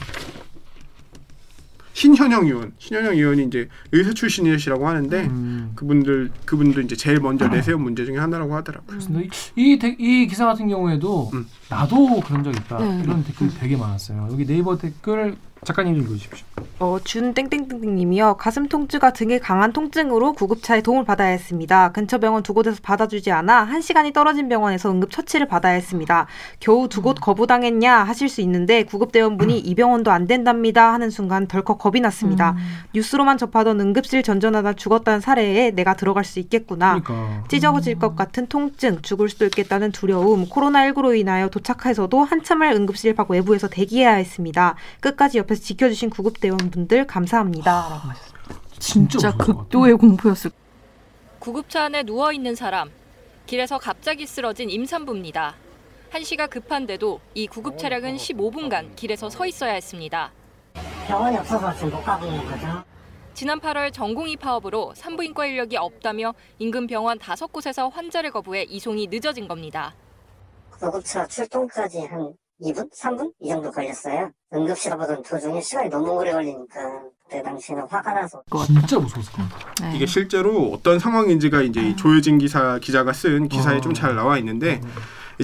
신현영 의원, 신현영 의원이 이제 의사 출신이시라고 하는데 음. 그분들 그분도 이제 제일 먼저 내세운 문제 중에 하나라고 하더라고요. 이, 이, 데- 이 기사 같은 경우에도 음. 나도 그런 적 있다 네. 이런 댓글이 되게 많았어요. 여기 네이버 댓글 작가님 좀 읽어주십시오. 어, 준 땡땡땡땡님이요. 가슴 통증과 등의 강한 통증으로 구급차에 도움을 받아야 했습니다. 근처 병원 두 곳에서 받아주지 않아 한 시간이 떨어진 병원에서 응급 처치를 받아야 했습니다. 겨우 두 곳 거부당했냐 하실 수 있는데 구급대원분이 이 병원도 안 된답니다 하는 순간 덜컥 겁이 났습니다. 뉴스로만 접하던 응급실 전전하다 죽었다는 사례에 내가 들어갈 수 있겠구나. 그러니까 찢어질 것 같은 통증, 죽을 수도 있겠다는 두려움, 코로나19로 인하여 도착해서도 한참을 응급실 밖 외부에서 대기해야 했습니다. 끝까지 옆 에서 지켜주신 구급대원분들 감사합니다. 라고 하셨습니다. 진짜 진짜. 극도의 공포였을 구급차 안에 누워 있는 사람. 길에서 갑자기 쓰러진 임산부입니다. 한시가 급한데도 이 구급 차량은 15분간 길에서 서 있어야 했습니다. 병원이 없어서 지금 못 가고 있는 거죠. 지난 8월 전공의 파업으로 산부인과 인력이 없다며 인근 병원 다섯 곳에서 환자를 거부해 이송이 늦어진 겁니다. 구급차 출동까지 한 2분? 3분? 이 정도 걸렸어요. 응급실 보던 도중에 시간이 너무 오래 걸리니까 그때 당시에는 화가 나서 것 같아요. 진짜 무서웠을 것 같아. 네. 이게 실제로 어떤 상황인지가 이제 이 조효진 기사 기자가 쓴 기사에 어. 좀잘 나와 있는데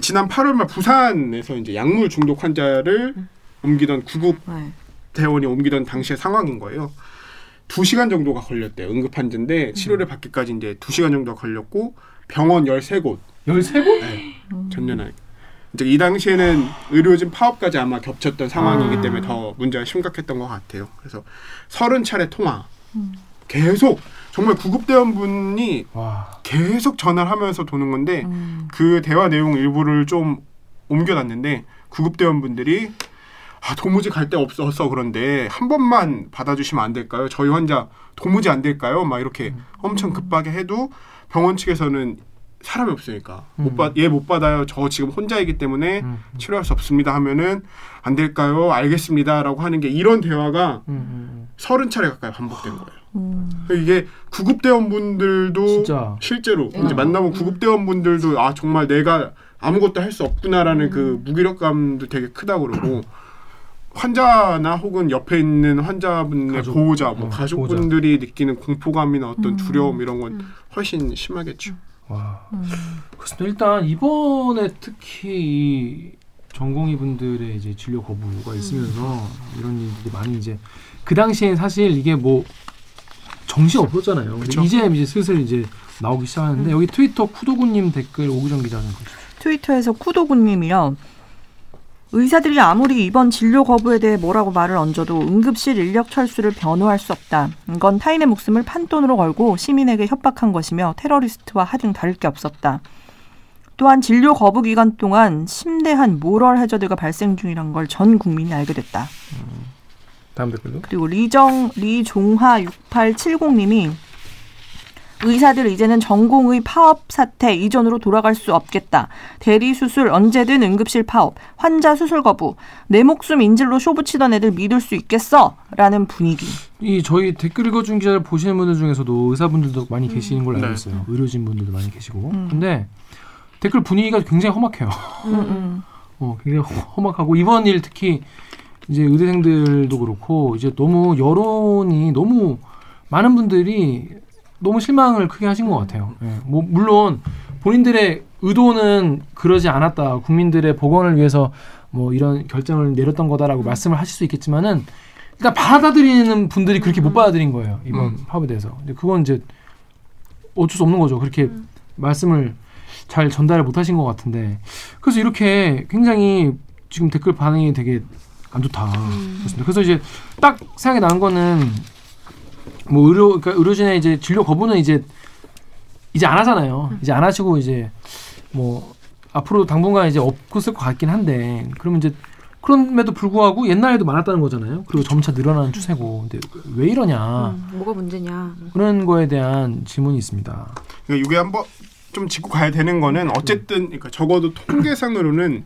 지난 8월 말 부산에서 이제 약물 중독 환자를 옮기던 구급 네. 대원이 옮기던 당시의 상황인 거예요. 두 시간 정도가 걸렸대요. 응급 환자인데 치료를 받기까지 이제 두 시간 정도가 걸렸고 병원 13곳 13곳? 전년하게. 이제 이 당시에는 의료진 파업까지 아마 겹쳤던 상황이기 아. 때문에 더 문제가 심각했던 것 같아요. 그래서 서른 차례 통화 계속 정말 구급대원분이 와. 계속 전화를 하면서 도는 건데 음. 그 대화 내용 일부를 좀 옮겨놨는데 구급대원분들이 아 도무지 갈 데 없어서 그런데 한 번만 받아주시면 안 될까요? 저희 환자 도무지 안 될까요? 막 이렇게 엄청 급하게 해도 병원 측에서는 사람이 없으니까 음. 못받얘 못 받아요. 저 지금 혼자이기 때문에 음. 치료할 수 없습니다 하면은 안 될까요? 알겠습니다라고 하는 게 이런 대화가 음, 음, 서른 차례 가까이 반복된 거예요. 음. 이게 구급대원분들도 진짜. 실제로 음. 이제 만나본 구급대원분들도 아 정말 내가 아무것도 할 수 없구나라는 그 무기력감도 되게 크다 그러고 환자나 혹은 옆에 있는 환자분의 가족. 보호자, 뭐 어, 가족분들이 느끼는 공포감이나 어떤 음. 두려움 이런 건 훨씬 심하겠죠. 와. 음. 그렇습니다. 일단 이번에 특히 이 전공의 분들의 이제 진료 거부가 있으면서 이런 일들이 많이 이제 그 당시엔 사실 이게 뭐 정신 없었잖아요. 그쵸. 이제 이제 슬슬 이제 나오기 시작하는데 여기 트위터 쿠도구님 댓글 오구정 기자님. 트위터에서 쿠도구님이요. 의사들이 아무리 이번 진료 거부에 대해 뭐라고 말을 얹어도 응급실 인력 철수를 변호할 수 없다. 이건 타인의 목숨을 판돈으로 걸고 시민에게 협박한 것이며 테러리스트와 하등 다를 게 없었다. 또한 진료 거부 기간 동안 심대한 모럴 해저드가 발생 중이란 걸 전 국민이 알게 됐다. 다음 댓글도. 그리고 리정 리종하 6870님이 의사들 이제는 전공의 파업 사태 이전으로 돌아갈 수 없겠다. 대리 수술 언제든 응급실 파업, 환자 수술 거부, 내 목숨 인질로 쇼부치던 애들 믿을 수 있겠어? 라는 분위기. 이 저희 댓글 읽어준 기자를 보시는 분들 중에서도 의사분들도 많이 계시는 걸로 알고 네. 있어요. 의료진 분들도 많이 계시고. 음. 근데 댓글 분위기가 굉장히 험악해요. 음, 음. *laughs* 어, 굉장히 허- 험악하고 이번 일 특히 이제 의대생들도 그렇고 이제 너무 여론이 너무 많은 분들이 너무 실망을 크게 하신 것 같아요. 예, 뭐 물론 본인들의 의도는 그러지 않았다. 국민들의 보건을 위해서 뭐 이런 결정을 내렸던 거다라고 말씀을 하실 수 있겠지만은 일단 받아들이는 분들이 그렇게 못 받아들인 거예요 이번 음. 파업에 대해서. 근데 그건 이제 어쩔 수 없는 거죠. 그렇게 말씀을 잘 전달을 못하신 것 같은데 그래서 이렇게 굉장히 지금 댓글 반응이 되게 안 좋다. 그렇습니다. 그래서 이제 딱 생각이 나는 거는 뭐 의료 그러니까 의료진의 이제 진료 거부는 이제 이제 안 하잖아요. 이제 안 하시고 이제 뭐 앞으로 당분간 이제 없을 것 같긴 한데 그러면 이제 그럼에도 불구하고 옛날에도 많았다는 거잖아요. 그리고 점차 늘어나는 추세고 근데 왜 이러냐 음, 뭐가 문제냐. 그런 거에 대한 질문이 있습니다. 그러니까 이게 한번 좀 짚고 가야 되는 거는 어쨌든 그러니까 적어도 통계상으로는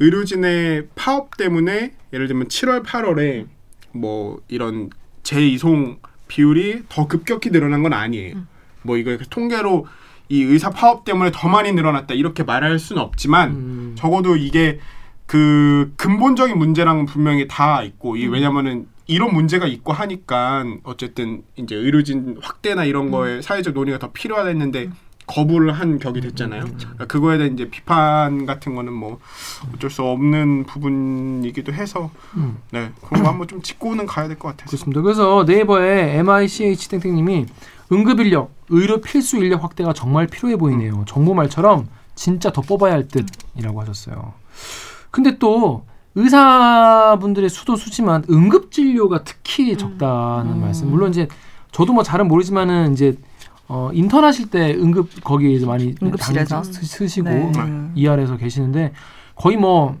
의료진의 파업 때문에 예를 들면 7월 8월에 뭐 이런 재이송 비율이 더 급격히 늘어난 건 아니에요. 뭐 이거 통계로 이 의사 파업 때문에 더 많이 늘어났다 이렇게 말할 수는 없지만 음. 적어도 이게 그 근본적인 문제랑은 분명히 다 있고 이 왜냐면은 이런 문제가 있고 하니까 어쨌든 이제 의료진 확대나 이런 거에 사회적 논의가 더 필요하다 했는데 거부를 한 격이 됐잖아요. 그러니까 그거에 대한 이제 비판 같은 거는 뭐 어쩔 수 없는 부분이기도 해서 음. 네 그런 거 한번 좀 짚고는 가야 될 것 같아요. 그렇습니다. 그래서 네이버에 MICH 땡땡님이 응급 인력, 의료 필수 인력 확대가 정말 필요해 보이네요. 정보 말처럼 진짜 더 뽑아야 할 듯이라고 하셨어요. 근데 또 의사분들의 수도 수지만 응급 진료가 특히 적다는 음. 말씀. 물론 이제 저도 뭐 잘은 모르지만은 이제 어, 인턴 하실 때 응급 거기에 이제 많이 응급실에서? 스- 쓰시고 네. ER에서 계시는데 거의 뭐,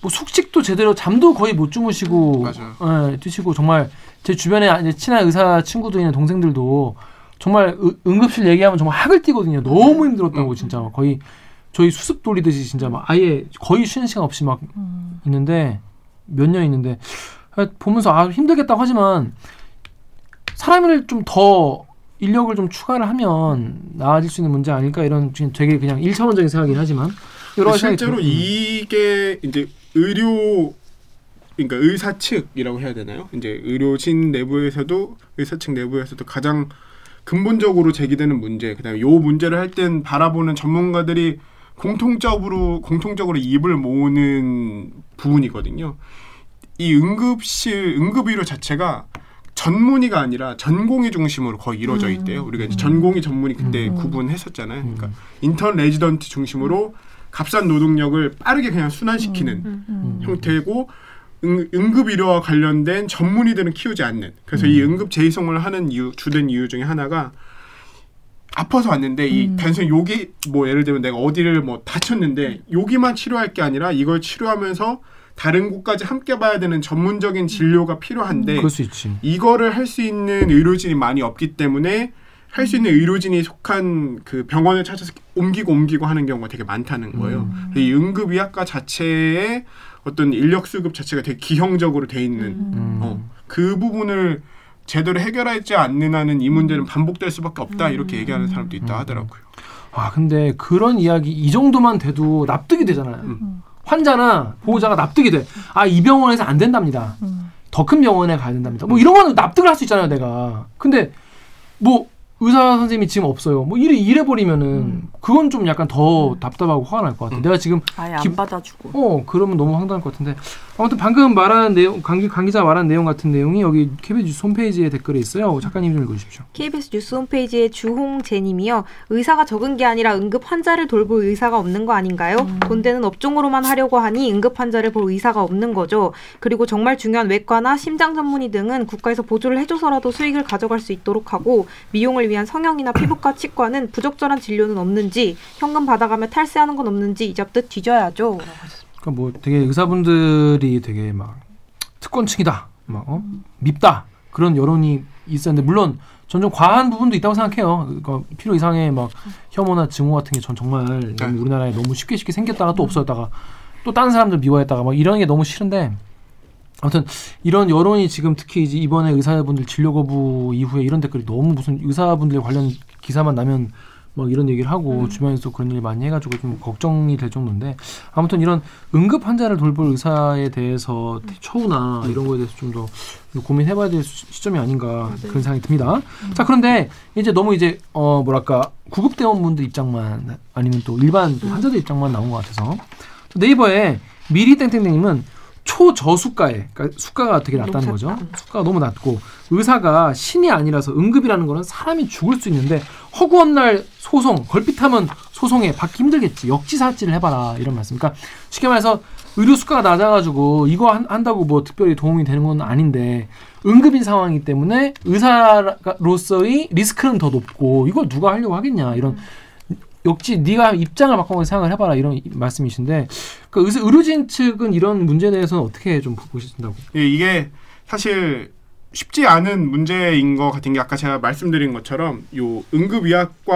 뭐 숙식도 제대로 잠도 거의 못 주무시고 맞아요. 예, 드시고 정말 제 주변에 이제 친한 의사 친구들이나 동생들도 정말 의- 응급실 얘기하면 정말 학을 뛰거든요. 너무 힘들었다고 진짜 막 거의 저희 수습 돌리듯이 진짜 막 아예 거의 쉬는 시간 없이 막 있는데 몇 년 있는데 아, 보면서 아 힘들겠다고 하지만 사람을 좀 더 인력을 좀 추가를 하면 나아질 수 있는 문제 아닐까 이런 지금 되게 그냥 일차원적인 생각이긴 하지만 여러 실제로 들- 음. 이게 이제 의료 그러니까 의사 측이라고 해야 되나요? 이제 의료진 내부에서도 의사 측 내부에서도 가장 근본적으로 제기되는 문제, 그다음에 요 문제를 할 땐 바라보는 전문가들이 공통적으로 공통적으로 입을 모으는 부분이거든요. 이 응급실 응급의료 자체가 전문의가 아니라 전공의 중심으로 거의 이루어져 있대요. 우리가 이제 전공의 전문의 그때 음. 구분했었잖아요. 그러니까 음. 인턴 레지던트 중심으로 값싼 노동력을 빠르게 그냥 순환시키는 음. 형태고 응, 응급 의료와 관련된 전문의들은 키우지 않는. 그래서 이 응급 재이송을 하는 이유 주된 이유 중에 하나가 아파서 왔는데 이 단순히 여기 뭐 예를 들면 내가 어디를 뭐 다쳤는데 여기만 치료할 게 아니라 이걸 치료하면서 다른 곳까지 함께 봐야 되는 전문적인 진료가 필요한데 그럴 수 있지. 이거를 할 수 있는 의료진이 많이 없기 때문에 할 수 있는 의료진이 속한 그 병원을 찾아서 옮기고 옮기고 하는 경우가 되게 많다는 거예요. 이 응급의학과 자체의 어떤 인력 수급 자체가 되게 기형적으로 돼 있는 음. 어, 그 부분을 제대로 해결하지 않는 한은 이 문제는 반복될 수밖에 없다 이렇게 얘기하는 사람도 있다 하더라고요. 아 근데 그런 이야기 이 정도만 돼도 납득이 되잖아요. 음. 환자나 보호자가 납득이 돼. 아 이 병원에서 안 된답니다. 음. 더큰 병원에 가야 된답니다. 뭐 이런 거는 납득을 할 수 있잖아요, 내가. 근데 뭐 의사 선생님이 지금 없어요. 뭐 이래 이래 버리면은 그건 좀 약간 더 답답하고 화가 날 것 같아. 내가 지금 아예 안 기- 받아주고. 어 그러면 너무 황당할 것 같은데 아무튼 방금 말한 내용 강, 강 기자 말한 내용 같은 내용이 여기 KBS 뉴스 홈페이지에 댓글에 있어요. 작가님 좀 읽어주십시오. KBS 뉴스 홈페이지에 주홍재님이요. 의사가 적은 게 아니라 응급 환자를 돌볼 의사가 없는 거 아닌가요? 돈 되는 업종으로만 하려고 하니 응급 환자를 볼 의사가 없는 거죠. 그리고 정말 중요한 외과나 심장 전문의 등은 국가에서 보조를 해줘서라도 수익을 가져갈 수 있도록 하고 미용을 위한 성형이나 피부과 치과는 부적절한 진료는 없는지 현금 받아가며 탈세하는 건 없는지 이 잡듯 뒤져야죠. 그러니까 뭐 되게 의사분들이 되게 막 특권층이다, 막 어? 밉다 그런 여론이 있었는데 물론 전 좀 과한 부분도 있다고 생각해요. 그러니까 필요 이상의 막 혐오나 증오 같은 게 전 정말 너무 우리나라에 너무 쉽게 쉽게 생겼다가 또 없어졌다가 또 다른 사람들 미워했다가 막 이런 게 너무 싫은데 아무튼 이런 여론이 지금 특히 이제 이번에 의사분들 진료 거부 이후에 이런 댓글이 너무 무슨 의사분들 관련 기사만 나면 막 이런 얘기를 하고 주변에서 그런 일 많이 해가지고 좀 걱정이 될 정도인데 아무튼 이런 응급 환자를 돌볼 의사에 대해서 처우나 이런 거에 대해서 좀 더 고민해봐야 될 시- 시점이 아닌가 그런 생각이 듭니다. 자 그런데 이제 너무 이제 어 뭐랄까 구급 대원분들 입장만 아니면 또 일반 환자들 입장만 나온 것 같아서. 네이버에 미리 땡땡땡님은 초저수가에 그러니까 수가가 되게 낮다는 거죠. 수가가 너무 낮고 의사가 신이 아니라서 응급이라는 거는 사람이 죽을 수 있는데 허구한 날 소송 걸핏하면 소송에 받기 힘들겠지. 역지사지를 해봐라. 이런 말씀. 그러니까 쉽게 말해서 의료 수가가 낮아가지고 이거 한, 한다고 뭐 특별히 도움이 되는 건 아닌데 응급인 상황이기 때문에 의사로서의 리스크는 더 높고 이걸 누가 하려고 하겠냐. 이런 역지 네가 입장을 바꿔서 생각을 해봐라 이런 이- 말씀이신데 그 의사, 의료진 측은 이런 문제에 대해서는 어떻게 좀 보신다고? 예, 이게 사실 쉽지 않은 문제인 것 같은 게 아까 제가 말씀드린 것처럼 요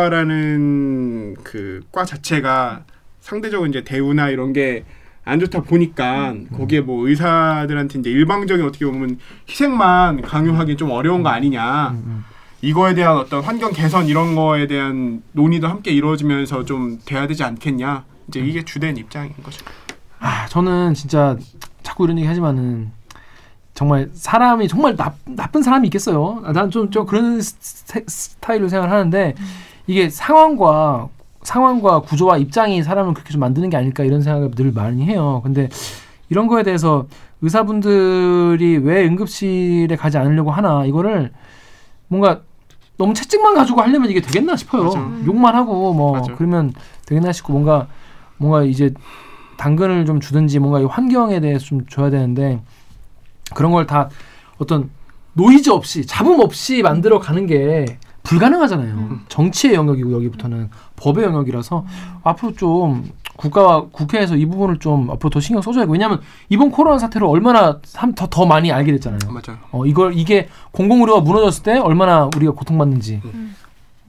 응급의학과라는 그 과 자체가 상대적으로 이제 대우나 이런 게 안 좋다 보니까 거기에 뭐 의사들한테 이제 일방적인 어떻게 보면 희생만 강요하기 좀 어려운 거 아니냐. 음, 이거에 대한 어떤 환경 개선 이런 거에 대한 논의도 함께 이루어지면서 좀 돼야 되지 않겠냐. 이제 이게 주된 입장인 거죠. 아 저는 진짜 자꾸 이런 얘기 하지만은 정말 사람이 정말 나, 나쁜 사람이 있겠어요. 난좀 좀 그런 스- 스타일로 생각하는데 이게 상황과 상황과 구조와 입장이 사람을 그렇게 좀 만드는 게 아닐까 이런 생각을 늘 많이 해요. 근데 이런 거에 대해서 의사분들이 왜 응급실에 가지 않으려고 하나 이거를 뭔가 너무 채찍만 가지고 하려면 이게 되겠나 싶어요. 맞아. 욕만 하고 뭐 맞아. 그러면 되겠나 싶고 뭔가 뭔가 이제 당근을 좀 주든지 뭔가 이 환경에 대해서 좀 줘야 되는데 그런 걸 다 어떤 노이즈 없이 잡음 없이 만들어 가는 게 불가능하잖아요. 정치의 영역이고 여기부터는 법의 영역이라서 앞으로 좀 국가와 국회에서 이 부분을 좀 앞으로 더 신경 써줘야 고 왜냐하면 이번 코로나 사태를 얼마나 한- 더, 더 많이 알게 됐잖아요. 맞아요. 어, 이걸 이게 공공 의료가 무너졌을 때 얼마나 우리가 고통받는지.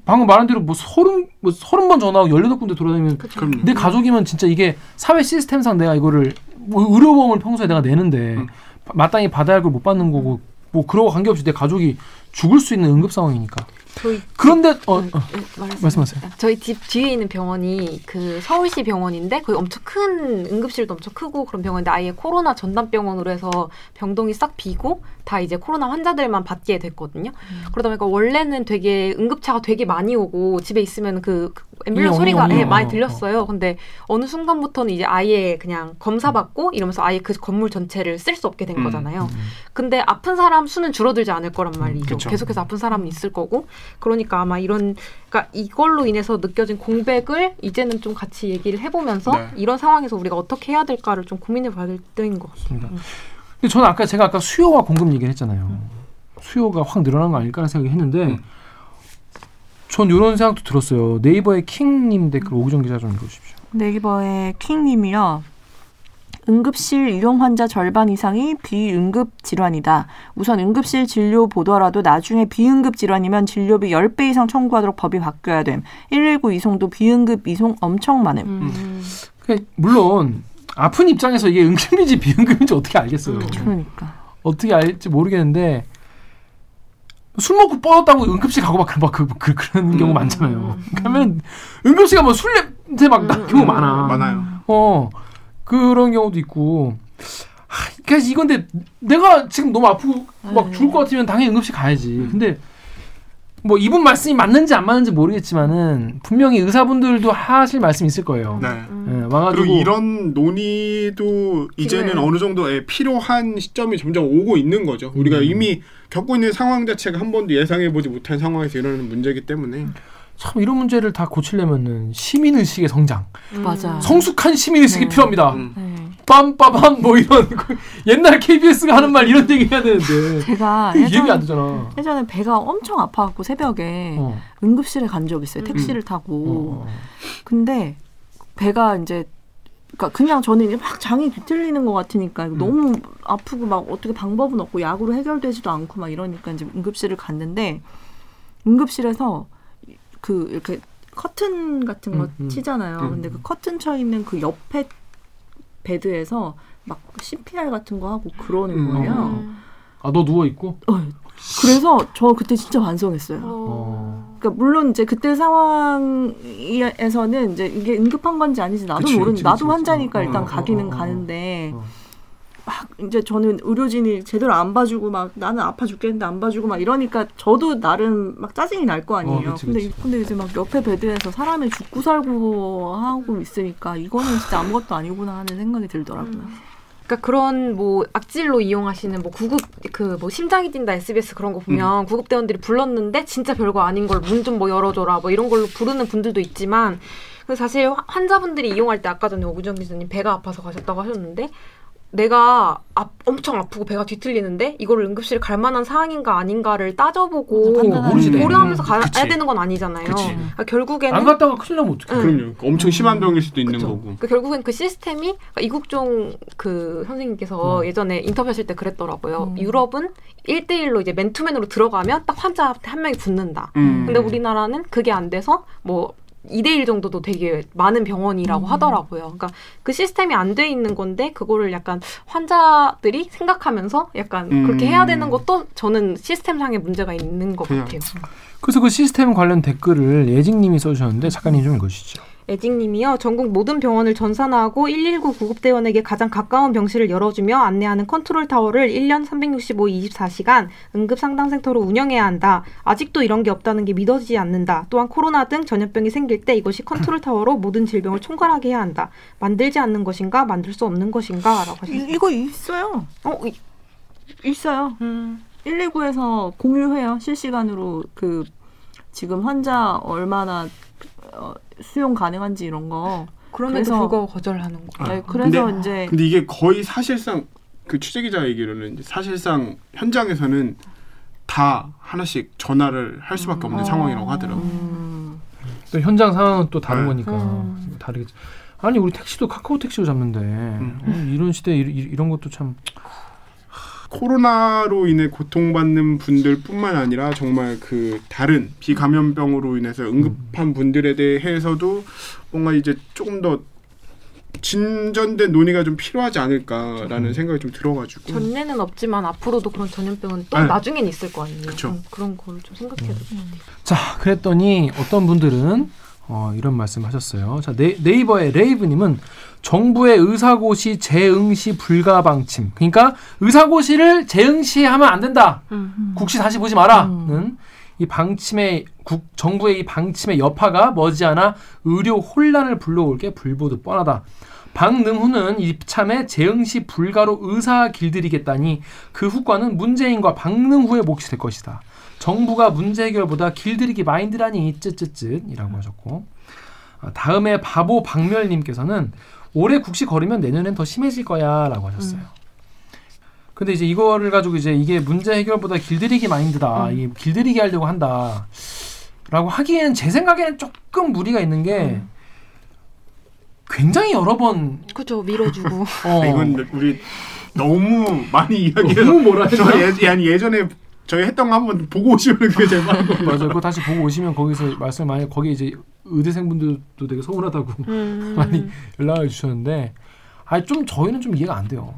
방금 말한 대로 뭐 서른 뭐 서른 번 전화하고 열여덟 군데 돌아다니면 그럼요. 내 가족이면 진짜 이게 사회 시스템상 내가 이거를 뭐 의료보험을 평소에 내가 내는데 음. 마땅히 받아야 할 걸 못 받는 거고 뭐 그러고 관계없이 내 가족이 죽을 수 있는 응급 상황이니까. 저희 그런데 어, 어 네, 말씀하세요. 저희 집 뒤에 있는 병원이 그 서울시 병원인데 거기 엄청 큰 응급실도 엄청 크고 그런 병원인데 아예 코로나 전담 병원으로 해서 병동이 싹 비고 다 이제 코로나 환자들만 받게 됐거든요. 그러다 보니까 원래는 되게 응급차가 되게 많이 오고 집에 있으면 그, 그 앰뷸런스 잉, 소리가 잉, 예, 잉, 많이 어, 들렸어요. 근데 어느 순간부터는 이제 아예 그냥 검사 받고 이러면서 아예 그 건물 전체를 쓸 수 없게 된 음, 거잖아요. 근데 아픈 사람 수는 줄어들지 않을 거란 말이죠. 그쵸. 계속해서 아픈 사람은 있을 거고. 그러니까 아마 이런 그러니까 이걸로 인해서 느껴진 공백을 이제는 좀 같이 얘기를 해보면서 네. 이런 상황에서 우리가 어떻게 해야 될까를 좀 고민해 봐야 될 때인 것 같습니다. 근데 저는 아까 제가 아까 수요와 공급 얘기를 했잖아요. 수요가 확 늘어난 거 아닐까라는 생각을 했는데 음. 전 이런 생각도 들었어요. 네이버의 킹님 댓글 오기정 기자 좀 읽어주십시오. 네이버의 킹님이요. 응급실 이용 환자 절반 이상이 비응급 질환이다. 우선 응급실 진료 보더라도 나중에 비응급 질환이면 진료비 10배 이상 청구하도록 법이 바뀌어야 됨. 119 이송도 비응급 이송 엄청 많음. 음. 물론 아픈 입장에서 이게 응급인지 비응급인지 어떻게 알겠어요. 음. 그러니까. 어떻게 알지 모르겠는데 술 먹고 뻗었다고 응급실 가고 막, 막 그, 그, 그런 경우 많잖아요. 그러면 응급실 가면 술 냄새 막나 경우 많아. 많아요. 어 그런 경우도 있고. 하, 그래서 이건데 내가 지금 너무 아프고 막 죽을 것 같으면 당연히 응급실 가야지. 근데 뭐 이분 말씀이 맞는지 안 맞는지 모르겠지만은 분명히 의사분들도 하실 말씀 있을 거예요. 네. 예, 와가지고 그리고 이런 논의도 이제는 필요해요. 어느 정도 예, 필요한 시점이 점점 오고 있는 거죠. 우리가 음. 이미 겪고 있는 상황 자체가 한 번도 예상해 보지 못한 상황에서 일어나는 문제이기 때문에 참 이런 문제를 다 고치려면은 시민 의식의 성장, 맞아. 성숙한 시민 의식이 네. 필요합니다. 음. 네. 빰빠밤 뭐 이런 그 옛날 KBS가 하는 말 이런 얘기 해야 되는데 제가 이게 얘기 안 예전, 되잖아. 예전에 배가 엄청 아파갖고 새벽에 어. 응급실에 간 적 있어요. 음. 택시를 타고. 어. 근데 배가 이제 그러니까 그냥 저는 이제 막 장이 뒤틀리는 것 같으니까 음. 너무 아프고 막 어떻게 방법은 없고 약으로 해결되지도 않고 막 이러니까 이제 응급실을 갔는데 응급실에서 그 이렇게 커튼 같은 거 음, 음. 치잖아요. 음. 근데 그 커튼 쳐 있는 그 옆에 베드에서 막 CPR 같은 거 하고 그러는 음. 거예요. 아 너 누워 있고. 어, 그래서 저 그때 진짜 반성했어요. 어. 그러니까 물론 이제 그때 상황에서는 이제 이게 응급한 건지 아닌지 나도 그치, 모르는 그치, 나도 그치, 환자니까 그치. 일단 어, 가기는 어, 어, 어. 가는데 어. 막 이제 저는 의료진이 제대로 안 봐주고 막 나는 아파 죽겠는데 안 봐주고 막 이러니까 저도 나름 막 짜증이 날 거 아니에요. 어, 그치, 근데 그치. 근데 이제 막 옆에 베드에서 사람이 죽고 살고 하고 있으니까 이거는 진짜 아무것도 아니구나 하는 생각이 들더라고요. 그러니까 그런 뭐 악질로 이용하시는 뭐 구급 그 뭐 심장이 뛴다 SBS 그런 거 보면 구급 대원들이 불렀는데 진짜 별거 아닌 걸 문 좀 뭐 열어줘라 뭐 이런 걸로 부르는 분들도 있지만 그 사실 화- 환자분들이 이용할 때 아까 전에 오구정 기자님 배가 아파서 가셨다고 하셨는데 내가 아, 엄청 아프고 배가 뒤틀리는데 이거를 응급실 갈 만한 상황인가 아닌가를 따져보고 그러니까 네. 고려하면서 가야 그치. 되는 건 아니잖아요. 그러니까 결국에는 안 갔다가 큰일 나면 어떡해. 응. 그럼요. 엄청 심한 병일 수도 있는 그쵸. 거고. 그러니까 결국엔 그 시스템이 그러니까 이국종 그 선생님께서 음. 예전에 인터뷰하실 때 그랬더라고요. 음. 유럽은 1대1로 이제 맨투맨으로 들어가면 딱 환자한테 한 명이 붙는다. 음. 근데 우리나라는 그게 안 돼서 뭐 2대1 정도도 되게 많은 병원이라고 음. 하더라고요. 그러니까 그 시스템이 안 돼 있는 건데 그거를 약간 환자들이 생각하면서 약간 음. 그렇게 해야 되는 것도 저는 시스템상의 문제가 있는 것 그냥 같아요. 그래서 그 시스템 관련 댓글을 예직님이 써주셨는데 작가님 좀 읽어주시죠. 애직님이요. 전국 모든 병원을 전산화하고 119 구급대원에게 가장 가까운 병실을 열어주며 안내하는 컨트롤 타워를 1년 365, 24시간 응급 상담센터로 운영해야 한다. 아직도 이런 게 없다는 게 믿어지지 않는다. 또한 코로나 등 전염병이 생길 때 이것이 컨트롤 타워로 모든 질병을 총괄하게 해야 한다. 만들지 않는 것인가, 만들 수 없는 것인가? 라고 하셨습니다. 이, 이거 있어요. 어, 이- 있어요. 음. 119에서 공유해요. 실시간으로 그 지금 환자 얼마나 어, 수용 가능한지 이런 거. 그럼에도 불구하고 거절하는 거. 아, 네, 그래서 근데- 이제 근데 이게 거의 사실상 그 취재 기자 얘기로는 사실상 현장에서는 다 하나씩 전화를 할 수밖에 없는 어. 상황이라고 하더라고요. 음, 또 현장 상황은 또 다른 네. 거니까 음. 다르겠지. 아니 우리 택시도 카카오 택시로 잡는데 어, 이런 시대 에 이, 이- 이런 것도 참 코로나로 인해 고통받는 분들뿐만 아니라 정말 그 다른 비감염병으로 인해서 응급한 분들에 대해서도 뭔가 이제 조금 더 진전된 논의가 좀 필요하지 않을까라는 음. 생각이 좀 들어가지고 전례는 없지만 앞으로도 그런 전염병은 또 네. 나중엔 있을 거 아니에요. 그쵸. 음, 그런 걸 좀 생각해야 될것 같아요. 자, 그랬더니 어떤 분들은 어, 이런 말씀하셨어요. 자, 네, 네이버의 레이브님은 정부의 의사고시 재응시 불가 방침. 그러니까 의사고시를 재응시하면 안 된다. 음. 국시 다시 보지 마라는 이 방침의 국, 정부의 이 방침의 여파가 머지않아 의료 혼란을 불러올 게 불보듯 뻔하다. 박능후는 이참에 재응시 불가로 의사 길들이겠다니 그 후과는 문재인과 박능후의 몫이 될 것이다. 정부가 문제 해결보다 길들이기 마인드라니 쯧쯧쯧이라고 하셨고 아, 다음에 바보 박멸님께서는 올해 국시 거르면 내년엔 더 심해질 거야라고 하셨어요. 근데 이제 이거를 가지고 이제 이게 문제 해결보다 길들이기 마인드다. 이 길들이기 하려고 한다. 라고 하기에는 제 생각에는 조금 무리가 있는 게 굉장히 여러 번 그죠 밀어주고. *laughs* 어, 아, 이건 우리 너무 많이 이야기해서 너무 뭐라 했나? 저 예, 아니 예전에 저희 했던 거 한번 보고 오시면 그게 제일 빠른 거 맞아요. 그거 다시 보고 오시면 거기서 말씀 많이 거기 이제 의대생분들도 되게 서운하다고 *laughs* 음. 많이 연락을 주셨는데 아니 좀 저희는 좀 이해가 안 돼요.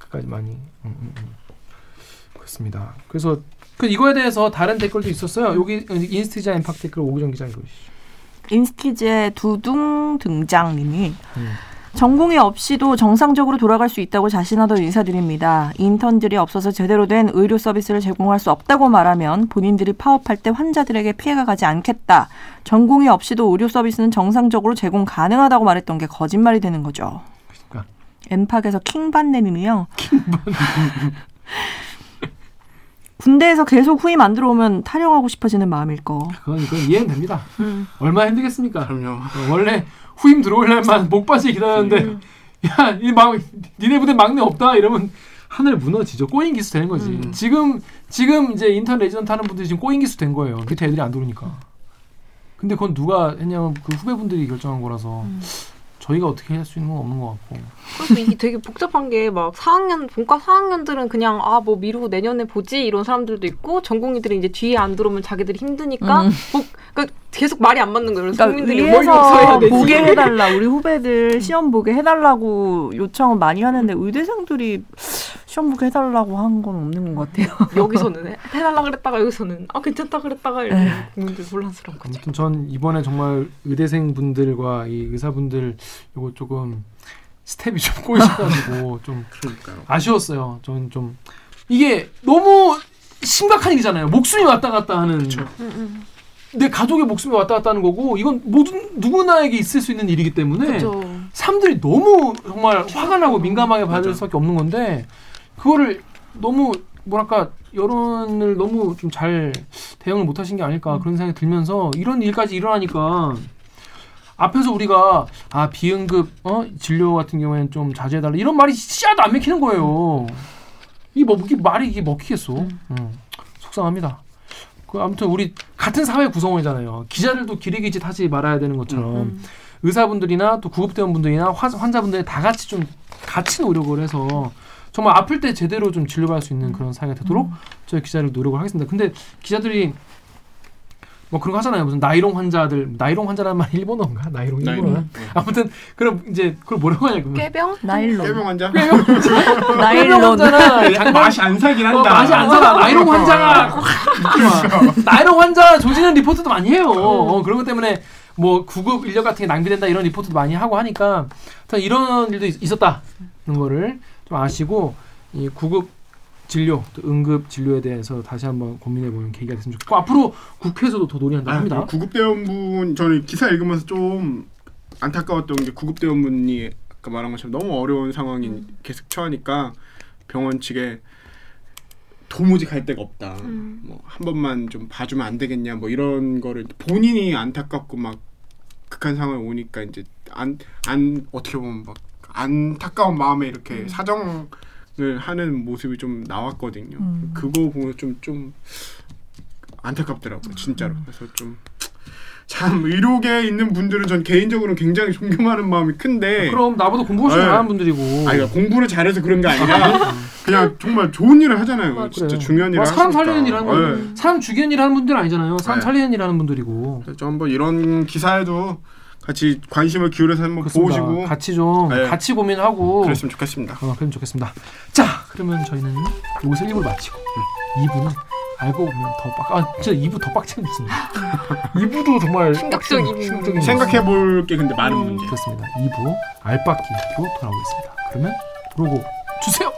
그까지 많이 음, 음, 음. 그렇습니다. 그래서 그 이거에 대해서 다른 댓글도 있었어요. 여기 인스티자 임팍 댓글 오구정 기자 읽으시죠. 인스티즈의 두둥 등장님이 음. 전공이 없이도 정상적으로 돌아갈 수 있다고 자신하던 의사들입니다. 인턴들이 없어서 제대로 된 의료 서비스를 제공할 수 없다고 말하면 본인들이 파업할 때 환자들에게 피해가 가지 않겠다. 전공이 없이도 의료 서비스는 정상적으로 제공 가능하다고 말했던 게 거짓말이 되는 거죠. 그러니까. 엠팍에서 킹반님이요. *laughs* 군대에서 계속 후임 안 들어오면 탈영하고 싶어지는 마음일 거. 그건 이건 이해는 됩니다. 음. 얼마나 힘들겠습니까? 그럼요. 어, 원래 후임 들어올 날만 목빠지게 기다렸는데 야이막 니네 부대 막내 없다 이러면 하늘 무너지죠. 꼬인 기수 되는 거지. 음. 지금 지금 이제 인턴 레지던트 하는 분들이 지금 꼬인 기수 된 거예요. 밑에 애들이 안 들어오니까. 근데 그건 누가 했냐면 그 후배분들이 결정한 거라서 저희가 어떻게 할 수 있는 건 없는 것 같고. 그래서 이게 되게 복잡한 게 막 4학년 본과 4학년들은 그냥 아 뭐 미루고 내년에 보지 이런 사람들도 있고 전공의들은 이제 뒤에 안 들어오면 자기들이 힘드니까 음. 복 그러니까 계속 말이 안 맞는 거예요. 그래서 그러니까 국민들이 위에서? 보게 해달라 우리 후배들 시험 보게 해달라고 요청은 많이 하는데 의대생들이 시험 보게 해달라고 한 건 없는 것 같아요. *laughs* 여기서는 해- 해달라 그랬다가 여기서는 아 괜찮다 그랬다가 이렇게 에휴. 국민들 혼란스러운 거죠. 아무튼 전 이번에 정말 의대생 분들과 이 의사분들 요거 조금 스텝이 좀 꼬이셔가지고 *laughs* 좀 그러니까요. 아쉬웠어요. 저는 좀 이게 너무 심각한 일이잖아요. 목숨이 왔다 갔다 하는 내 가족의 목숨이 왔다 갔다 하는 거고 이건 모든 누구나에게 있을 수 있는 일이기 때문에 그렇죠. 사람들이 너무 정말 화가 나고 민감하게 받을 맞아. 수밖에 없는 건데 그거를 너무 뭐랄까 여론을 너무 좀 잘 대응을 못하신 게 아닐까 그런 생각이 들면서 이런 일까지 일어나니까 앞에서 우리가 아 비응급 어 진료 같은 경우에는 좀 자제해달라 이런 말이 씨앗도 안 맥히는 거예요. 이게 뭐 이게 말이 이게 먹히겠어? 음, 속상합니다. 그 아무튼 우리 같은 사회 구성원이잖아요. 기자들도 기레기짓 하지 말아야 되는 것처럼 음. 의사분들이나 또 구급대원분들이나 화- 환자분들이 다 같이 좀 같이 노력을 해서 정말 아플 때 제대로 좀 진료받을 수 있는 그런 사회가 되도록 저희 기자들 노력을 하겠습니다. 근데 기자들이 뭐 그런 거 하잖아요. 무슨 나이롱 환자들, 나이롱 환자라는 말이 일본어인가? 나이롱 일본어. 나이롱. 아무튼 그럼 이제 그걸 뭐라고 하냐 그러면 꾀병? 나일론. 깨병 환자. *laughs* 나일론. 환자나 약 맛이 안 사긴 어, 한다. 맛이 안 살아. 나이롱 환자가 나이롱 환자 조지는 리포트도 많이 해요. 어, 그런 것 때문에 뭐 구급 인력 같은 게 낭비된다 이런 리포트도 많이 하고 하니까 이런 일도 있, 있었다는 거를 좀 아시고 이 구급 진료, 또 응급 진료에 대해서 다시 한번 고민해보는 계기가 됐으면 좋겠고 앞으로 국회에서도 더 논의한다고 아, 합니다. 구급대원분 저는 기사 읽으면서 좀 안타까웠던 게 구급대원분이 아까 말한 것처럼 너무 어려운 상황이 계속 처하니까 병원 측에 도무지 갈 데가 없다. 음. 뭐한 번만 좀 봐주면 안 되겠냐 뭐 이런 거를 본인이 안타깝고 막 극한 상황이 오니까 이제 안 안 어떻게 보면 막 안타까운 마음에 이렇게 사정을 하는 모습이 좀 나왔거든요. 음. 그거 보면 좀좀 안타깝더라고요, 진짜로. 그래서 좀 참 의료계에 있는 분들은 전 개인적으로 굉장히 존경하는 마음이 큰데 그럼 나보다 공부 훨씬 네. 잘하는 분들이고. 아, 그러니까 공부를 잘해서 그런 게 아니라 그냥 정말 좋은 일을 하잖아요. 맞아요. 진짜 중요한 일을 뭐 사람. 살리는 일 하는 거. 네. 사람 죽이는 일 하는 분들 아니잖아요. 사람 네. 살리는 일 하는 분들이고. 그래서 한번 이런 기사에도 같이 관심을 기울여서 한번 그렇습니다. 보시고 같이 좀 네. 같이 고민하고 그랬으면 좋겠습니다. 어, 그럼 좋겠습니다. 자, 그러면 저희는 여기서 1부를 마치고 2부는 알고 보면 더 빡. 아, 진짜 2부 더 빡치는 있습니다. 2부도 *laughs* 정말 충격적인 충격적인 생각해 볼 게 근데 많은 문제. 그렇습니다. 2부 알바끼로 돌아오겠습니다. 그러면 그러고 주세요.